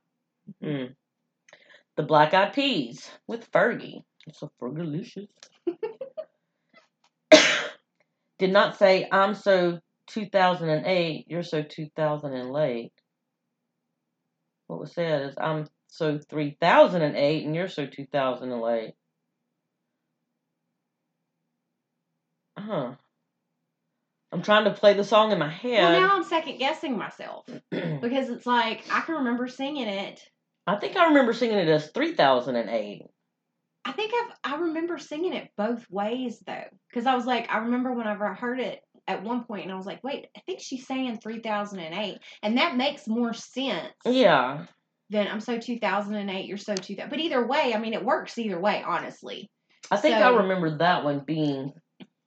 Mm. The Black Eyed Peas with Fergie. It's so Fergalicious. [coughs] Did not say I'm so 2008. You're so 2000 and late. What was said is I'm so 3008 and you're so 2000 and late. Huh. I'm trying to play the song in my head. Well, now I'm second guessing myself [clears throat] because it's like I can remember singing it. I think I remember singing it as 3008. I think I've I remember singing it both ways though, because I was like, I remember whenever I heard it at one point, and I was like, wait, I think she's saying 3008, and that makes more sense Yeah. than I'm so 2008, you're so 2000. But either way, I mean, it works either way, honestly. I think So- I remember that one being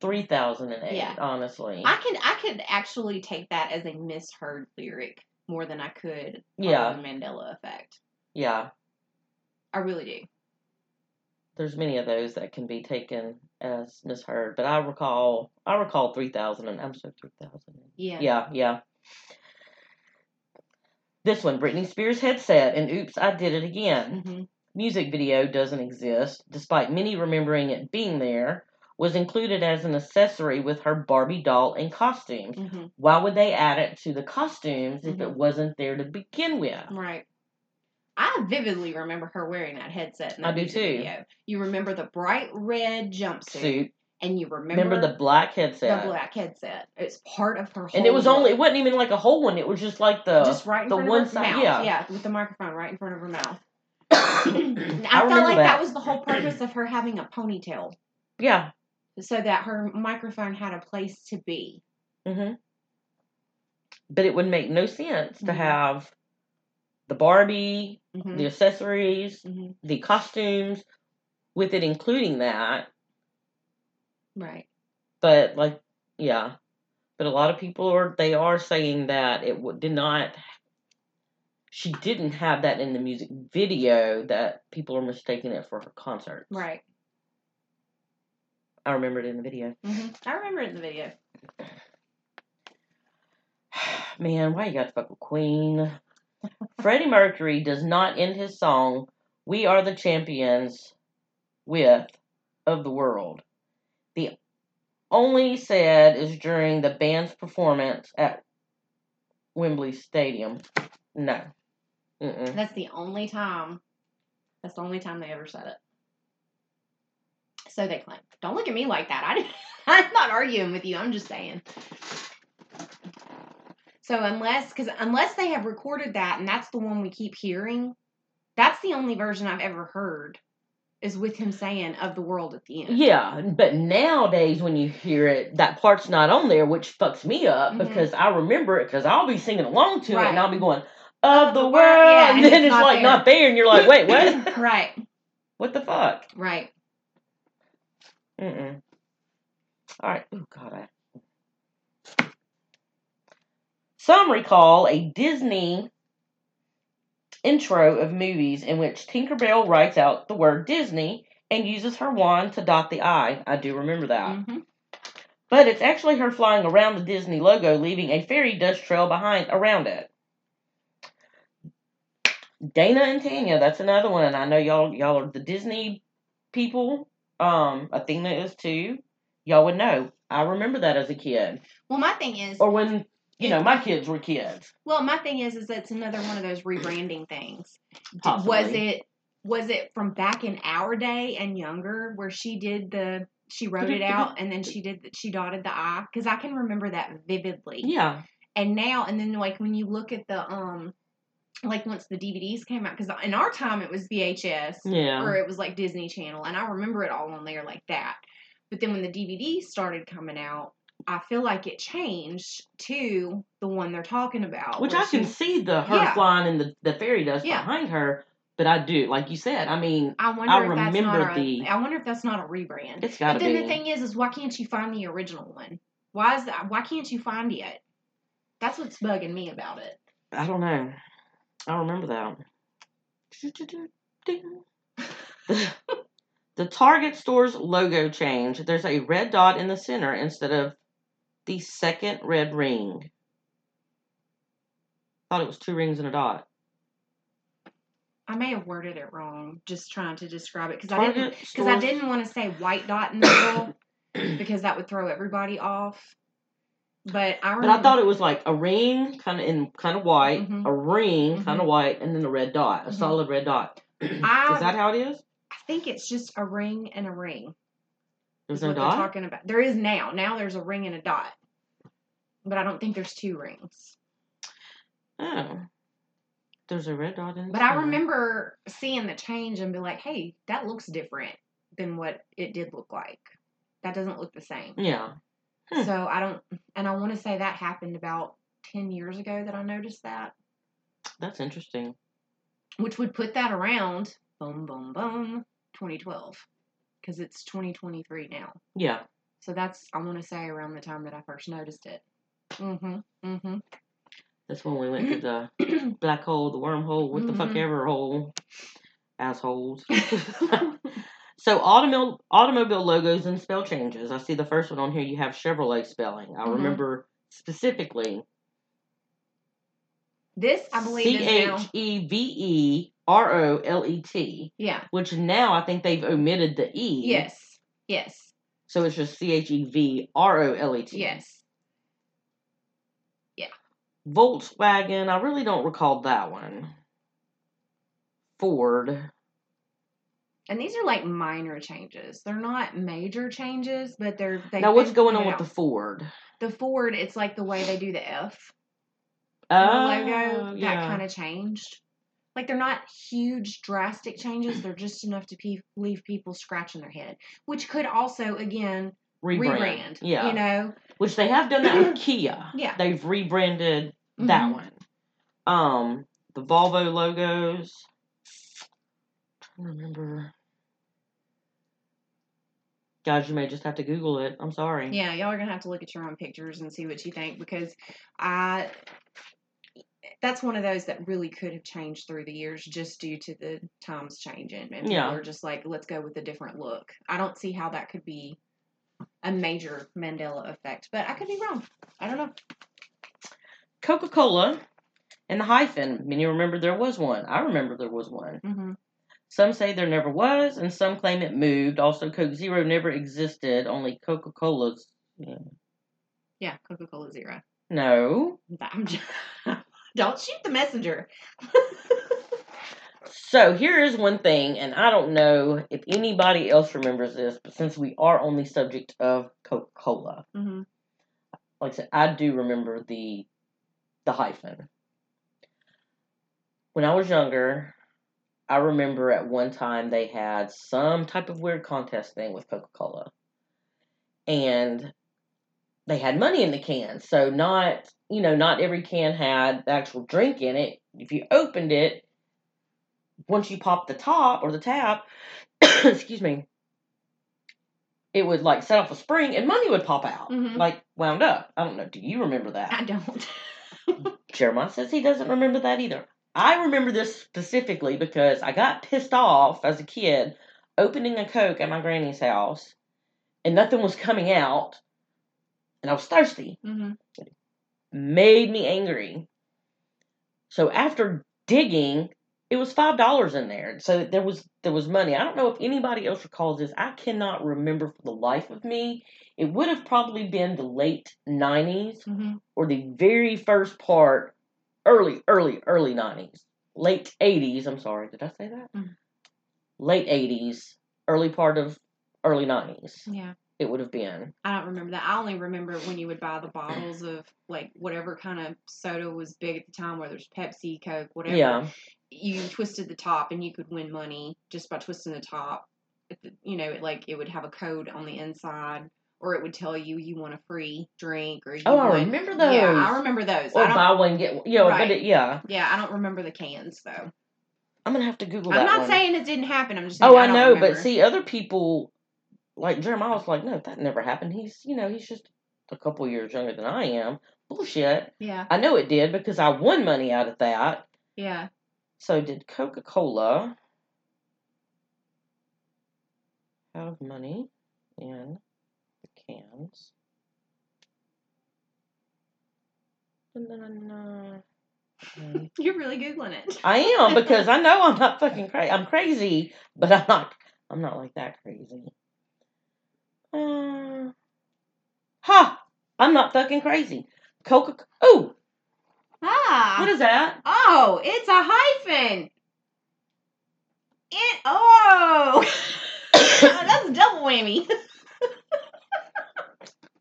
3008, Yeah. honestly. I could I could actually take that as a misheard lyric more than I could Yeah. the Mandela effect. Yeah. I really do. There's many of those that can be taken as misheard, but I recall I recall 3000 and I'm so 3000. Yeah. Yeah, yeah. This one, Britney Spears headset and oops, I did it again. hmm Music video doesn't exist, despite many remembering it being there. Was included as an accessory with her Barbie doll and costumes. hmm Why would they add it to the costumes if it Mhm. wasn't there to begin with? Right. I vividly remember her wearing that headset. In that I do too. Video. You remember the bright red jumpsuit, Suit. and you remember, Remember the black headset. the black headset. It's part of her. Whole and it was only it wasn't even like a whole one. It was just like the just right in the front one of her side. mouth. Yeah. yeah, with the microphone right in front of her mouth. [coughs] I, I, felt like that. that was the whole purpose of her having a ponytail, Yeah. so that her microphone had a place to be. Mm-hmm. But it would make no sense to Mhm. have the Barbie, hmm the accessories, hmm the costumes, with it including that. Right. But like, yeah. But a lot of people are they are saying that it w- did not. She didn't have that in the music video. That people are mistaking it for her concert. Right. I remember it in the video. hmm I remember it in the video. [sighs] Man, why you got to fuck with Queen? Freddie Mercury does not end his song "We Are the Champions" with "of the World." The only said is during the band's performance at Wembley Stadium. No. Mm-mm. That's the only time. That's the only time they ever said it. So they claim. Don't look at me like that. I [laughs] I'm not arguing with you. I'm just saying. So unless, because unless they have recorded that and that's the one we keep hearing, that's the only version I've ever heard, is with him saying "of the world" at the end. Yeah, but nowadays when you hear it, that part's not on there, which fucks me up Mhm. because I remember it because I'll be singing along to it and I'll be going, of the world, yeah, and and then it's it's, not like there. not there, and you're like, wait, what? [coughs] right. what the fuck? Right. Mm-mm. All right. Oh God. I... Some recall a Disney intro of movies in which Tinkerbell writes out the word Disney and uses her wand to dot the I. I do remember that. hmm But it's actually her flying around the Disney logo, leaving a fairy dust trail behind around it. Dana and Tanya, that's another one. I know y'all y'all are the Disney people. Um, Athena is too. Y'all would know. I remember that as a kid. Well, my thing is, Or when you know, my kids were kids. Well, my thing is, is it's another one of those rebranding things. Possibly. Was it was it from back in our day and younger where she did the she wrote it out and then she did she dotted the i because I can remember that vividly. Yeah. And now and then like when you look at the um like once the DVDs came out, because in our time it was VHS Yeah. or it was like Disney Channel, and I remember it all on there like that. But then when the DVDs started coming out, I feel like it changed to the one they're talking about. Which I can see the her Yeah. flying and the, the fairy dust Yeah. behind her, but I do, like you said, I mean, I wonder I if that's remember not a, the- I wonder if that's not a rebrand. it's gotta be. But then the thing is, is why can't you find the original one? Why is that? Why can't you find it? That's what's bugging me about it. I don't know. I remember that. [laughs] [laughs] the Target store's logo change. There's a red dot in the center instead of the second red ring. Thought it was two rings and a dot. I may have worded it wrong, just trying to describe it because I didn't because I didn't want to say white dot in the middle [clears throat] because that would throw everybody off. But I But. I thought it was like a ring, kind of in kind of white, Mhm. a ring, Mhm. kind of white, and then a red dot, a Mhm. solid red dot. [clears throat] I- is that how it is? I think it's just a ring and a ring. There's no dot. talking about. There is now. Now there's a ring and a dot. But I don't think there's two rings. Oh, there's a red dot in. But I remember seeing the change and be like, hey, that looks different than what it did look like. That doesn't look the same. Yeah. Hmm. So I don't, and I want to say that happened about 10 years ago that I noticed that, That's interesting. which would put that around, boom, boom, boom, 2012. Because it's 2023 now. Yeah. So that's, I want to say, around the time that I first noticed it. Mm hmm. Mm hmm. That's when we went to the [clears throat] black hole, the wormhole, what the fuck Mhm. ever hole. Assholes. [laughs] so automobile automobile logos and spell changes. I see the first one on here. You have Chevrolet spelling. I Mhm. remember specifically This, I believe, C H. E V E R O L E T. Yeah. Which now I think they've omitted the E. Yes. Yes. So it's just C H E V R O L E T. Yes. Yeah. Volkswagen, I really don't recall that one. Ford. And these are like minor changes. They're not major changes, but they're. They've now what's going on with the. Ford? the Ford? It's like the way they do the F Oh, the logo. That kind of changed. Like they're not huge, drastic changes. They're just enough to pe- leave people scratching their head, which could also again rebrand. rebrand. Yeah. You know. Which they have done that with [clears throat] Kia. Yeah. They've rebranded that Mhm. one. Um, the Volvo logos. trying to remember. Guys, you may just have to Google it. I'm sorry. Yeah, y'all are gonna have to look at your own pictures and see what you think because I that's one of those that really could have changed through the years just due to the times changing and people Yeah. are just like, let's go with a different look. I don't see how that could be a major Mandela effect, but I could be wrong. I don't know. Coca Cola and the hyphen. Many remember there was one. I remember there was one. hmm Some say there never was, and some claim it moved. Also, Coke Zero never existed. Only Coca Cola's. Yeah. Yeah, Coca Cola Zero. No. [laughs] I'm just, don't shoot the messenger. So here is one thing, and I don't know if anybody else remembers this, but since we are on the subject of Coca Cola, hmm like I said, I do remember the the hyphen. When I was younger, I remember at one time they had some type of weird contest thing with Coca Cola, and they had money in the can. So not you know not every can had the actual drink in it. If you opened it, once you popped the top or the tap, [coughs] excuse me, it would like set off a spring and money would pop out, Mhm. like wound up. I don't know. Do you remember that? I don't. [laughs] Jeremiah says he doesn't remember that either. I remember this specifically because I got pissed off as a kid opening a Coke at my granny's house and nothing was coming out and I was thirsty. hmm Made me angry. So after digging, it was five dollars in there. So there was there was money. I don't know if anybody else recalls this. I cannot remember for the life of me. It would have probably been the late nineties hmm or the very first part, early, early, early 90s, late 80s. I'm sorry, did I say that? Mhm. Late 80s, early part of early 90s. Yeah. It would have been. I don't remember that. I only remember when you would buy the bottles of like whatever kind of soda was big at the time, whether it's Pepsi, Coke, whatever. Yeah. You twisted the top and you could win money just by twisting the top. You know, like it would have a code on the inside, or it would tell you you want a free drink, or you Oh, I want- remember Yeah, those. I remember those. Or I don't, buy one get one. Yeah, Right. it, yeah. yeah, I don't remember the cans though. I'm gonna have to Google it. I'm not one. saying it didn't happen. I'm just oh, saying Oh, I don't know, but see, other people, like Jeremiah, was like, no, that never happened. He's, you know, he's just a couple years younger than I am. Bullshit. Yeah, I know it did because I won money out of that. yeah. So did Coca Cola have money in the cans? [laughs] You're really googling it. I am because [laughs] I know I'm not fucking crazy. I'm crazy, but I'm not. I'm not like that crazy. Uh, ha! I'm not fucking crazy. Coca. Oh, Ah. what is that? Oh, it's a hyphen. It oh, [coughs] [coughs] that's a double whammy. [laughs]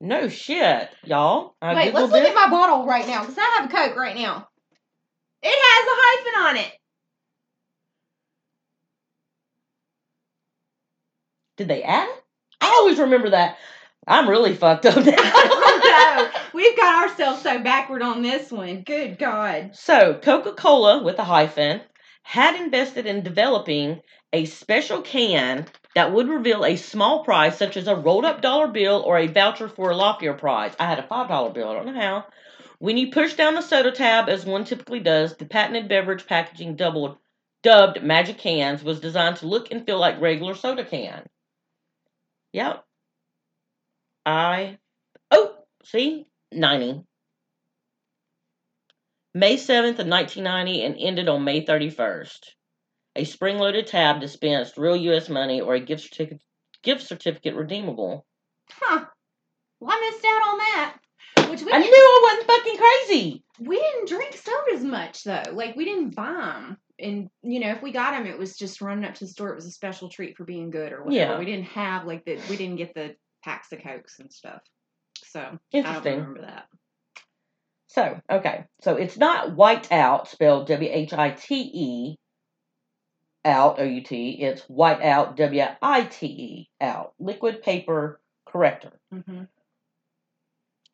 No shit, y'all. I Wait, let's look it. at my bottle right now because I have a Coke right now. It has a hyphen on it. Did they add it? I always remember that. I'm really fucked up now. no, [laughs] [laughs] we've got ourselves so backward on this one. Good God. So, Coca Cola, with a hyphen, had invested in developing a special can that would reveal a small prize, such as a rolled up dollar bill or a voucher for a loftier prize. I had a $5 bill, I don't know how. When you push down the soda tab, as one typically does, the patented beverage packaging doubled, dubbed Magic Cans was designed to look and feel like regular soda can. Yep. I. Oh, see? 90. May 7th of 1990 and ended on May 31st. A spring-loaded tab dispensed real U.S. money or a gift certificate, gift certificate redeemable. Huh. Well, I missed out on that. Which we I knew I wasn't fucking crazy. we didn't drink sodas much though. Like we didn't buy them, and you know if we got them, it was just running up to the store. It was a special treat for being good or whatever. Yeah. We didn't have like the we didn't get the packs of cokes and stuff. So I don't Interesting. remember that. So, okay. So it's not white out, spelled W H I T E out, O U T. It's white out, W I T E out. Liquid paper corrector. hmm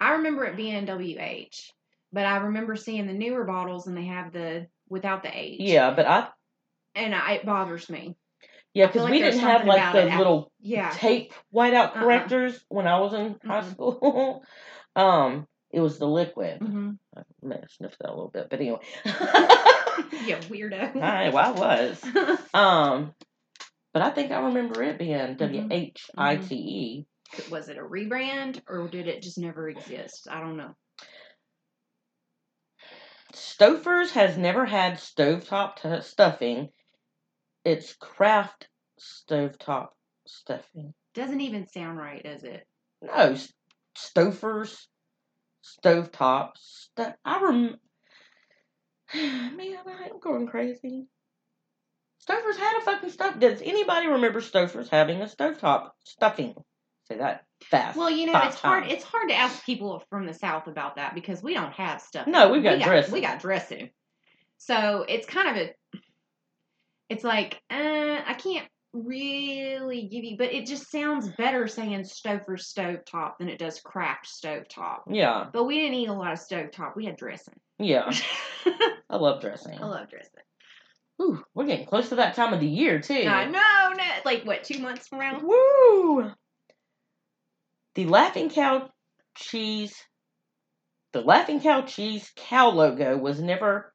I remember it being WH, but I remember seeing the newer bottles and they have the without the H. Yeah, but I, and I, it bothers me. yeah, because like we didn't have like the it. little Yeah. tape whiteout Uh-uh. correctors when I was in high Mm-mm. school. [laughs] um, it was the liquid. hmm I may have sniffed that a little bit, but anyway. [laughs] You weirdo. Hi, well, I was. [laughs] Um, but I think I remember it being Mm-hmm. W H I T E. was it a rebrand or did it just never exist? I don't know. Stouffer's has never had stovetop t- stuffing. It's Kraft stovetop stuffing. Doesn't even sound right, does it? No, Stouffer's stovetop stuff. I rem. [sighs] Man, I'm going crazy. Stouffer's had a fucking stuff. Does anybody remember Stouffer's having a stovetop stuffing? Say that fast. Well, you know, it's hard. times. It's hard to ask people from the south about that because we don't have stuff. No, we've got we dressing. We got dressing. So it's kind of a. It's like uh, I can't really give you, but it just sounds better saying Stouffer stovetop than it does Kraft stovetop. Yeah, But we didn't eat a lot of stovetop. We had dressing. yeah. [laughs] I love dressing. I love dressing. Ooh, we're getting close to that time of the year too. I know, no, like what, two months from now? Woo! The Laughing Cow cheese, the Laughing Cow cheese cow logo was never,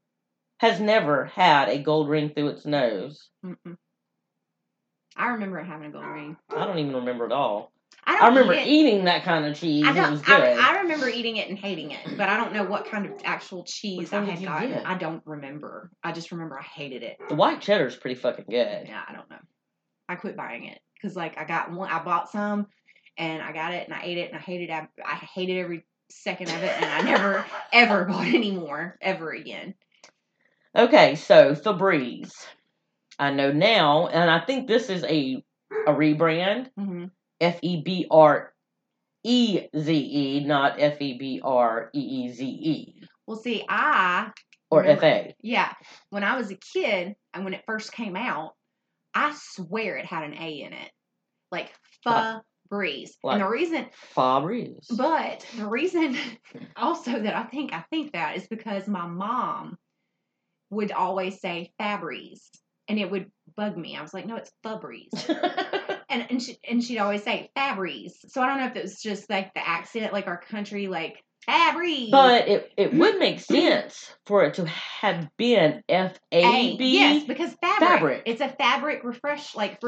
has never had a gold ring through its nose. Mm-mm. I remember it having a gold ring. I don't even remember at all. I, I remember eat eating that kind of cheese. I don't. was good. I, I remember eating it and hating it, but I don't know what kind of actual cheese I had gotten. get? I don't remember. I just remember I hated it. the white cheddar is pretty fucking good. Yeah, I don't know. I quit buying it because like I got one. I bought some, and I got it and I ate it and I hated. I, I hated every second of it, and I never [laughs] ever bought any more ever again. Okay, so Febreze. I know now, and I think this is a a rebrand. hmm F E B R E Z E, not F E B R E E Z E Well, see, I or F A. yeah, when I was a kid and when it first came out, I swear it had an A in it, like Like- Febreze. like- and the reason, Fabrice. but the reason [laughs] [laughs] also that I think I think that is because my mom would always say Febreze, and it would bug me. I was like, no, it's Febreze. [laughs] and and she and she'd always say Febreze. So I don't know if it was just like the accent, like our country, like Febreze. but it, it would make sense for it to have been F A B. yes, because fabric, fabric. It's a fabric refresh, like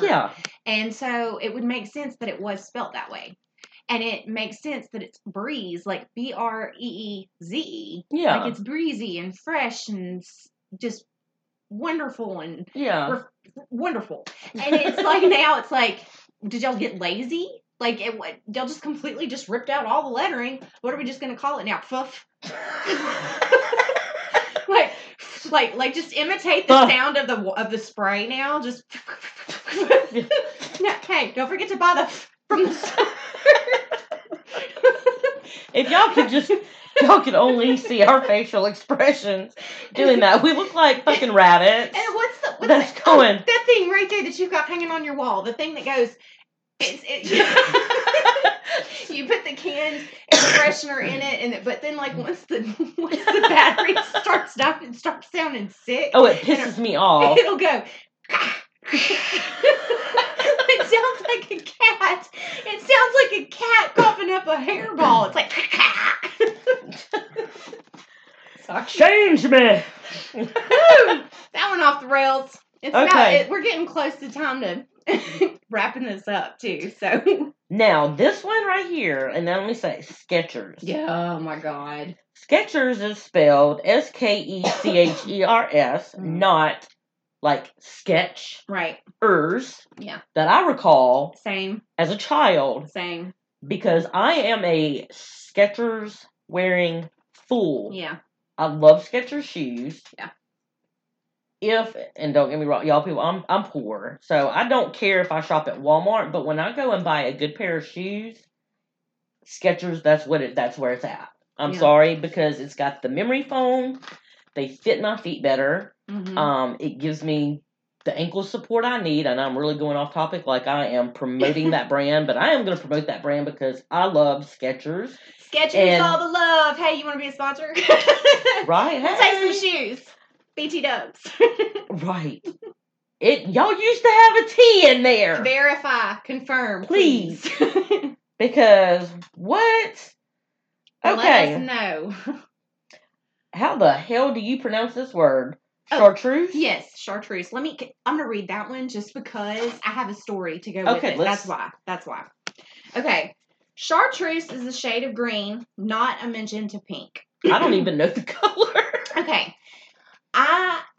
Like, yeah. And so it would make sense that it was spelt that way. And it makes sense that it's breeze, like B R E E Z E. Yeah. Like it's breezy and fresh and just wonderful and yeah. ref- wonderful. And it's like [laughs] now it's like, did y'all get lazy? Like it, y'all just completely just ripped out all the lettering. What are we just gonna call it now? Fuff. [laughs] like like like just imitate the Fuck. sound of the of the spray now just [laughs] no, hey don't forget to buy the from the store. [laughs] if y'all could just y'all could only see our facial expressions doing that. We look like fucking rabbits. and what's the what's That's the, going. that thing right there that you've got hanging on your wall the thing that goes it's it, [laughs] you put the and the freshener in it and it, but then like once the [laughs] once the battery starts down it starts sounding sick oh, it pisses me off. [laughs] it'll go. it sounds like a cat. It sounds like a cat coughing up a hairball. It's like. Sorry. Change me. That went off the rails. It's. Okay. It, we're getting close to time to [laughs] wrapping this up too. So. Now this one right here, and then let me say Skechers. Yeah. Oh my God. Skechers is spelled S K E C H E R S, Mm. not like sketch. Right. Ers. Yeah. that I recall Same. as a child Same. because I am a Skechers wearing fool. Yeah. I love Skechers shoes. Yeah. If and don't get me wrong, y'all people, I'm I'm poor, so I don't care if I shop at Walmart. But when I go and buy a good pair of shoes, Skechers, that's what it. That's where it's at. I'm Yeah. sorry because it's got the memory foam. They fit my feet better. Mhm. Um, it gives me the ankle support I need, and I'm really going off topic like I am promoting that [laughs] brand, but I am going to promote that brand because I love Skechers. Sketchers and- all the love. Hey, you want to be a sponsor? [laughs] Right? We'll take some shoes. BT dubs. Right. It y'all used to have a T in there. Verify, confirm, Please. please. [laughs] Because what? Let Okay. us know. [laughs] How the hell do you pronounce this word? Oh, Chartreuse? yes, chartreuse. Let me. I'm gonna read that one just because I have a story to go with it. That's why. That's why. Okay. Chartreuse is a shade of green, not a mention to pink. I don't [clears throat] even know the [laughs] color. Okay. I [laughs]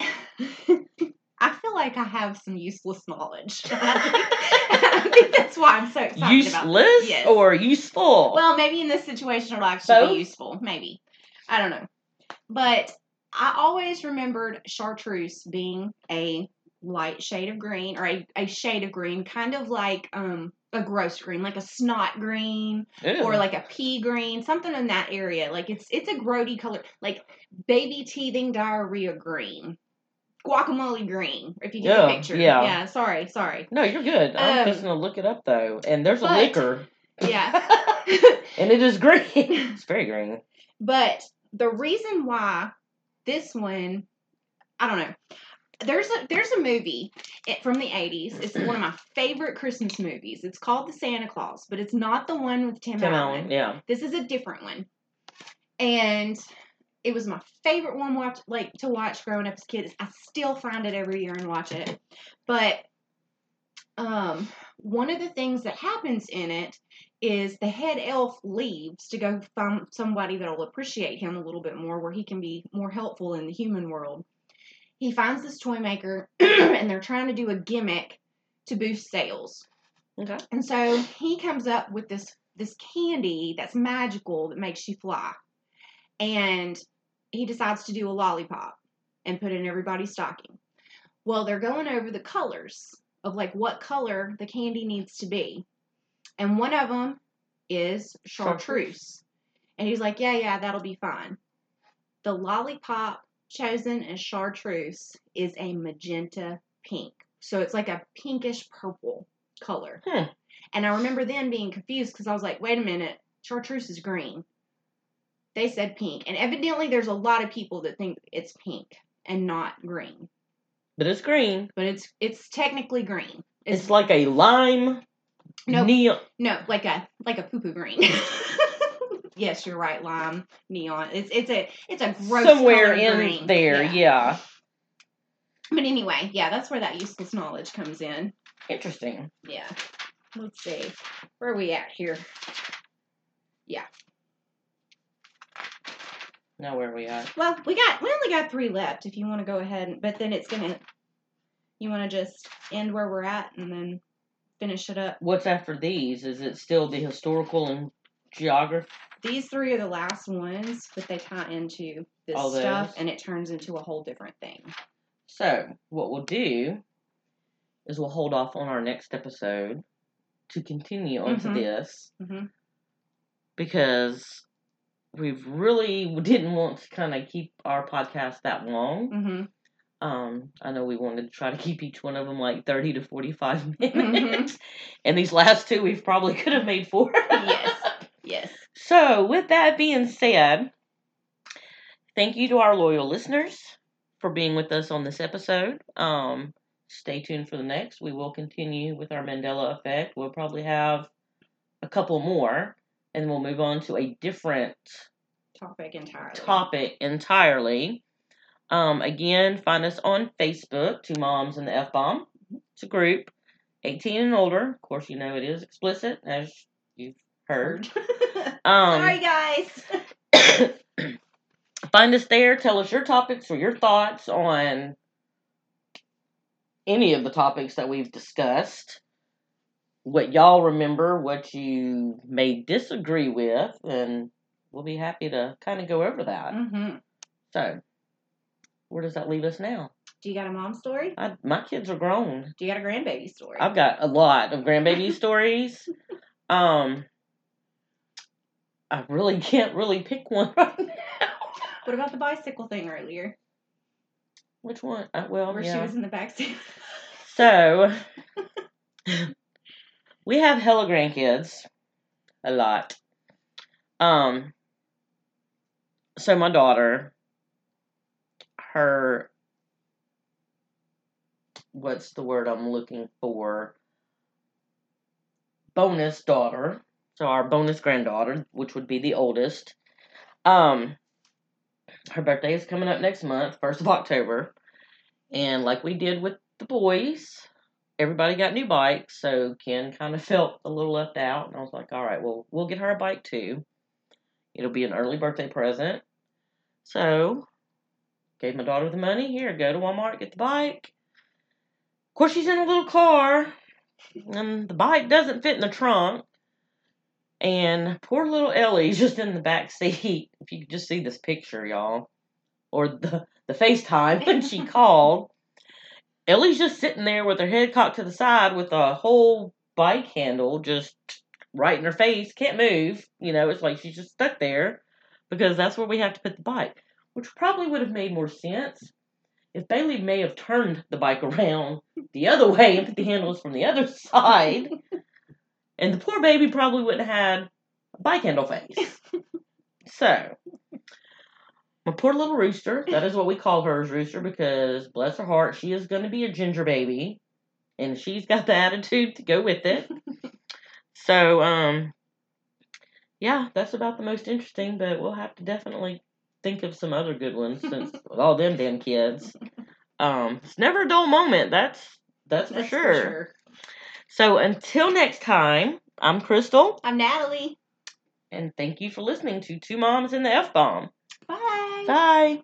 I feel like I have some useless knowledge. [laughs] I think that's why I'm so excited about Useless. Yes. or useful? Well, maybe in this situation it'll actually Both? be useful. Maybe. I don't know. But I always remembered chartreuse being a light shade of green or a, a shade of green, kind of like um a gross green, like a snot green Ew. or like a pea green, something in that area. Like it's it's a grody color, like baby teething diarrhea green. Guacamole green, if you get Yeah, the picture. yeah. Yeah, sorry, sorry. no, you're good. I'm Um, just gonna look it up though. And there's a liquor. Yeah. [laughs] [laughs] and it is green. It's very green. But the reason why this one, I don't know. There's a there's a movie it, from the 80s. It's one of my favorite Christmas movies. It's called The Santa Claus, but it's not the one with Tim, Tim Allen. Allen, yeah. This is a different one. And it was my favorite one watch like to watch growing up as kids. I still find it every year and watch it. But um one of the things that happens in it is the head elf leaves to go find somebody that'll appreciate him a little bit more where he can be more helpful in the human world. He finds this toy maker [clears throat] and they're trying to do a gimmick to boost sales. Okay. And so he comes up with this this candy that's magical that makes you fly. And he decides to do a lollipop and put it in everybody's stocking. Well, they're going over the colors of like what color the candy needs to be. And one of them is chartreuse. Chartreuse. And he's like, yeah, yeah, that'll be fine. The lollipop chosen as chartreuse is a magenta pink. So it's like a pinkish purple color. Hmm. And I remember then being confused because I was like, wait a minute, chartreuse is green. They said pink. And evidently there's a lot of people that think it's pink and not green. But it's green. But it's it's technically green. It's, like a lime Nope. neon. No, like a like a poo poo green. [laughs] yes, you're right, lime neon. It's it's a it's a gross somewhere in green. there. Yeah. But anyway, yeah, that's where that useless knowledge comes in. Interesting. Yeah. Let's see. Where are we at here? Yeah. Now where are we at? Well, we got we only got three left. If you want to go ahead, and- but then it's gonna. You want to just end where we're at and then finish it up. What's after these? Is it still the historical and geography? These three are the last ones, but they tie into this All stuff, those? and it turns into a whole different thing. So what we'll do is we'll hold off on our next episode to continue onto Mhm. this Mhm. because we really didn't want to kind of keep our podcast that long. Mm-hmm. Um, I know we wanted to try to keep each one of them like thirty to forty-five Mm-hmm. minutes, and these last two we've probably could have made four. Yes. So, with that being said, thank you to our loyal listeners for being with us on this episode. Um, stay tuned for the next. We will continue with our Mandela effect. We'll probably have a couple more, and we'll move on to a different Topic entirely. topic entirely. Um, again, find us on Facebook, Two Moms and the F Bomb. It's a group, 18 and older. Of course, you know it is explicit, as you've heard. [laughs] Um, Sorry, guys. [coughs] find us there. Tell us your topics or your thoughts on any of the topics that we've discussed. What y'all remember, what you may disagree with, and we'll be happy to kind of go over that. hmm So, where does that leave us now? Do you got a mom story? I, my kids are grown. Do you got a grandbaby story? I've got a lot of grandbaby [laughs] stories. Um, I really can't really pick one [laughs] right now. what about the bicycle thing earlier, Which one? Uh, well, where yeah. she was in the back seat? So, [laughs] we have hella grandkids. A lot. Um, so my daughter, her, what's the word I'm looking for? Bonus daughter. So our bonus granddaughter, which would be the oldest. Um, her birthday is coming up next month, first of October. And like we did with the boys, everybody got new bikes, so Ken kind of [laughs] felt a little left out, and I was like, all right, well, we'll get her a bike too. It'll be an early birthday present. So, gave my daughter the money. Here, go to Walmart, get the bike. Of course, she's in a little car, and the bike doesn't fit in the trunk. And poor little Ellie's just in the back seat. If you could just see this picture, y'all, or the the FaceTime when she [laughs] called. Ellie's just sitting there with her head cocked to the side with a whole bike handle just right in her face. Can't move. You know, it's like she's just stuck there because that's where we have to put the bike, which probably would have made more sense if Bailey may have turned the bike around the other way and put the handles from the other [laughs] side. And the poor baby probably wouldn't have had a bike handle face. [laughs] so, my poor little rooster, that is what we call her as rooster because bless her heart, she is going to be a ginger baby and she's got [laughs] the attitude to go with it. [laughs] so, um yeah, that's about the most interesting, but we'll have to definitely think of some other good ones since with all them damn kids. Um it's never a dull moment, that's that's, That's for, sure. for sure. So until next time, I'm Crystal I'm Natalie. and thank you for listening to Two Moms in the F Bomb. Bye. Bye.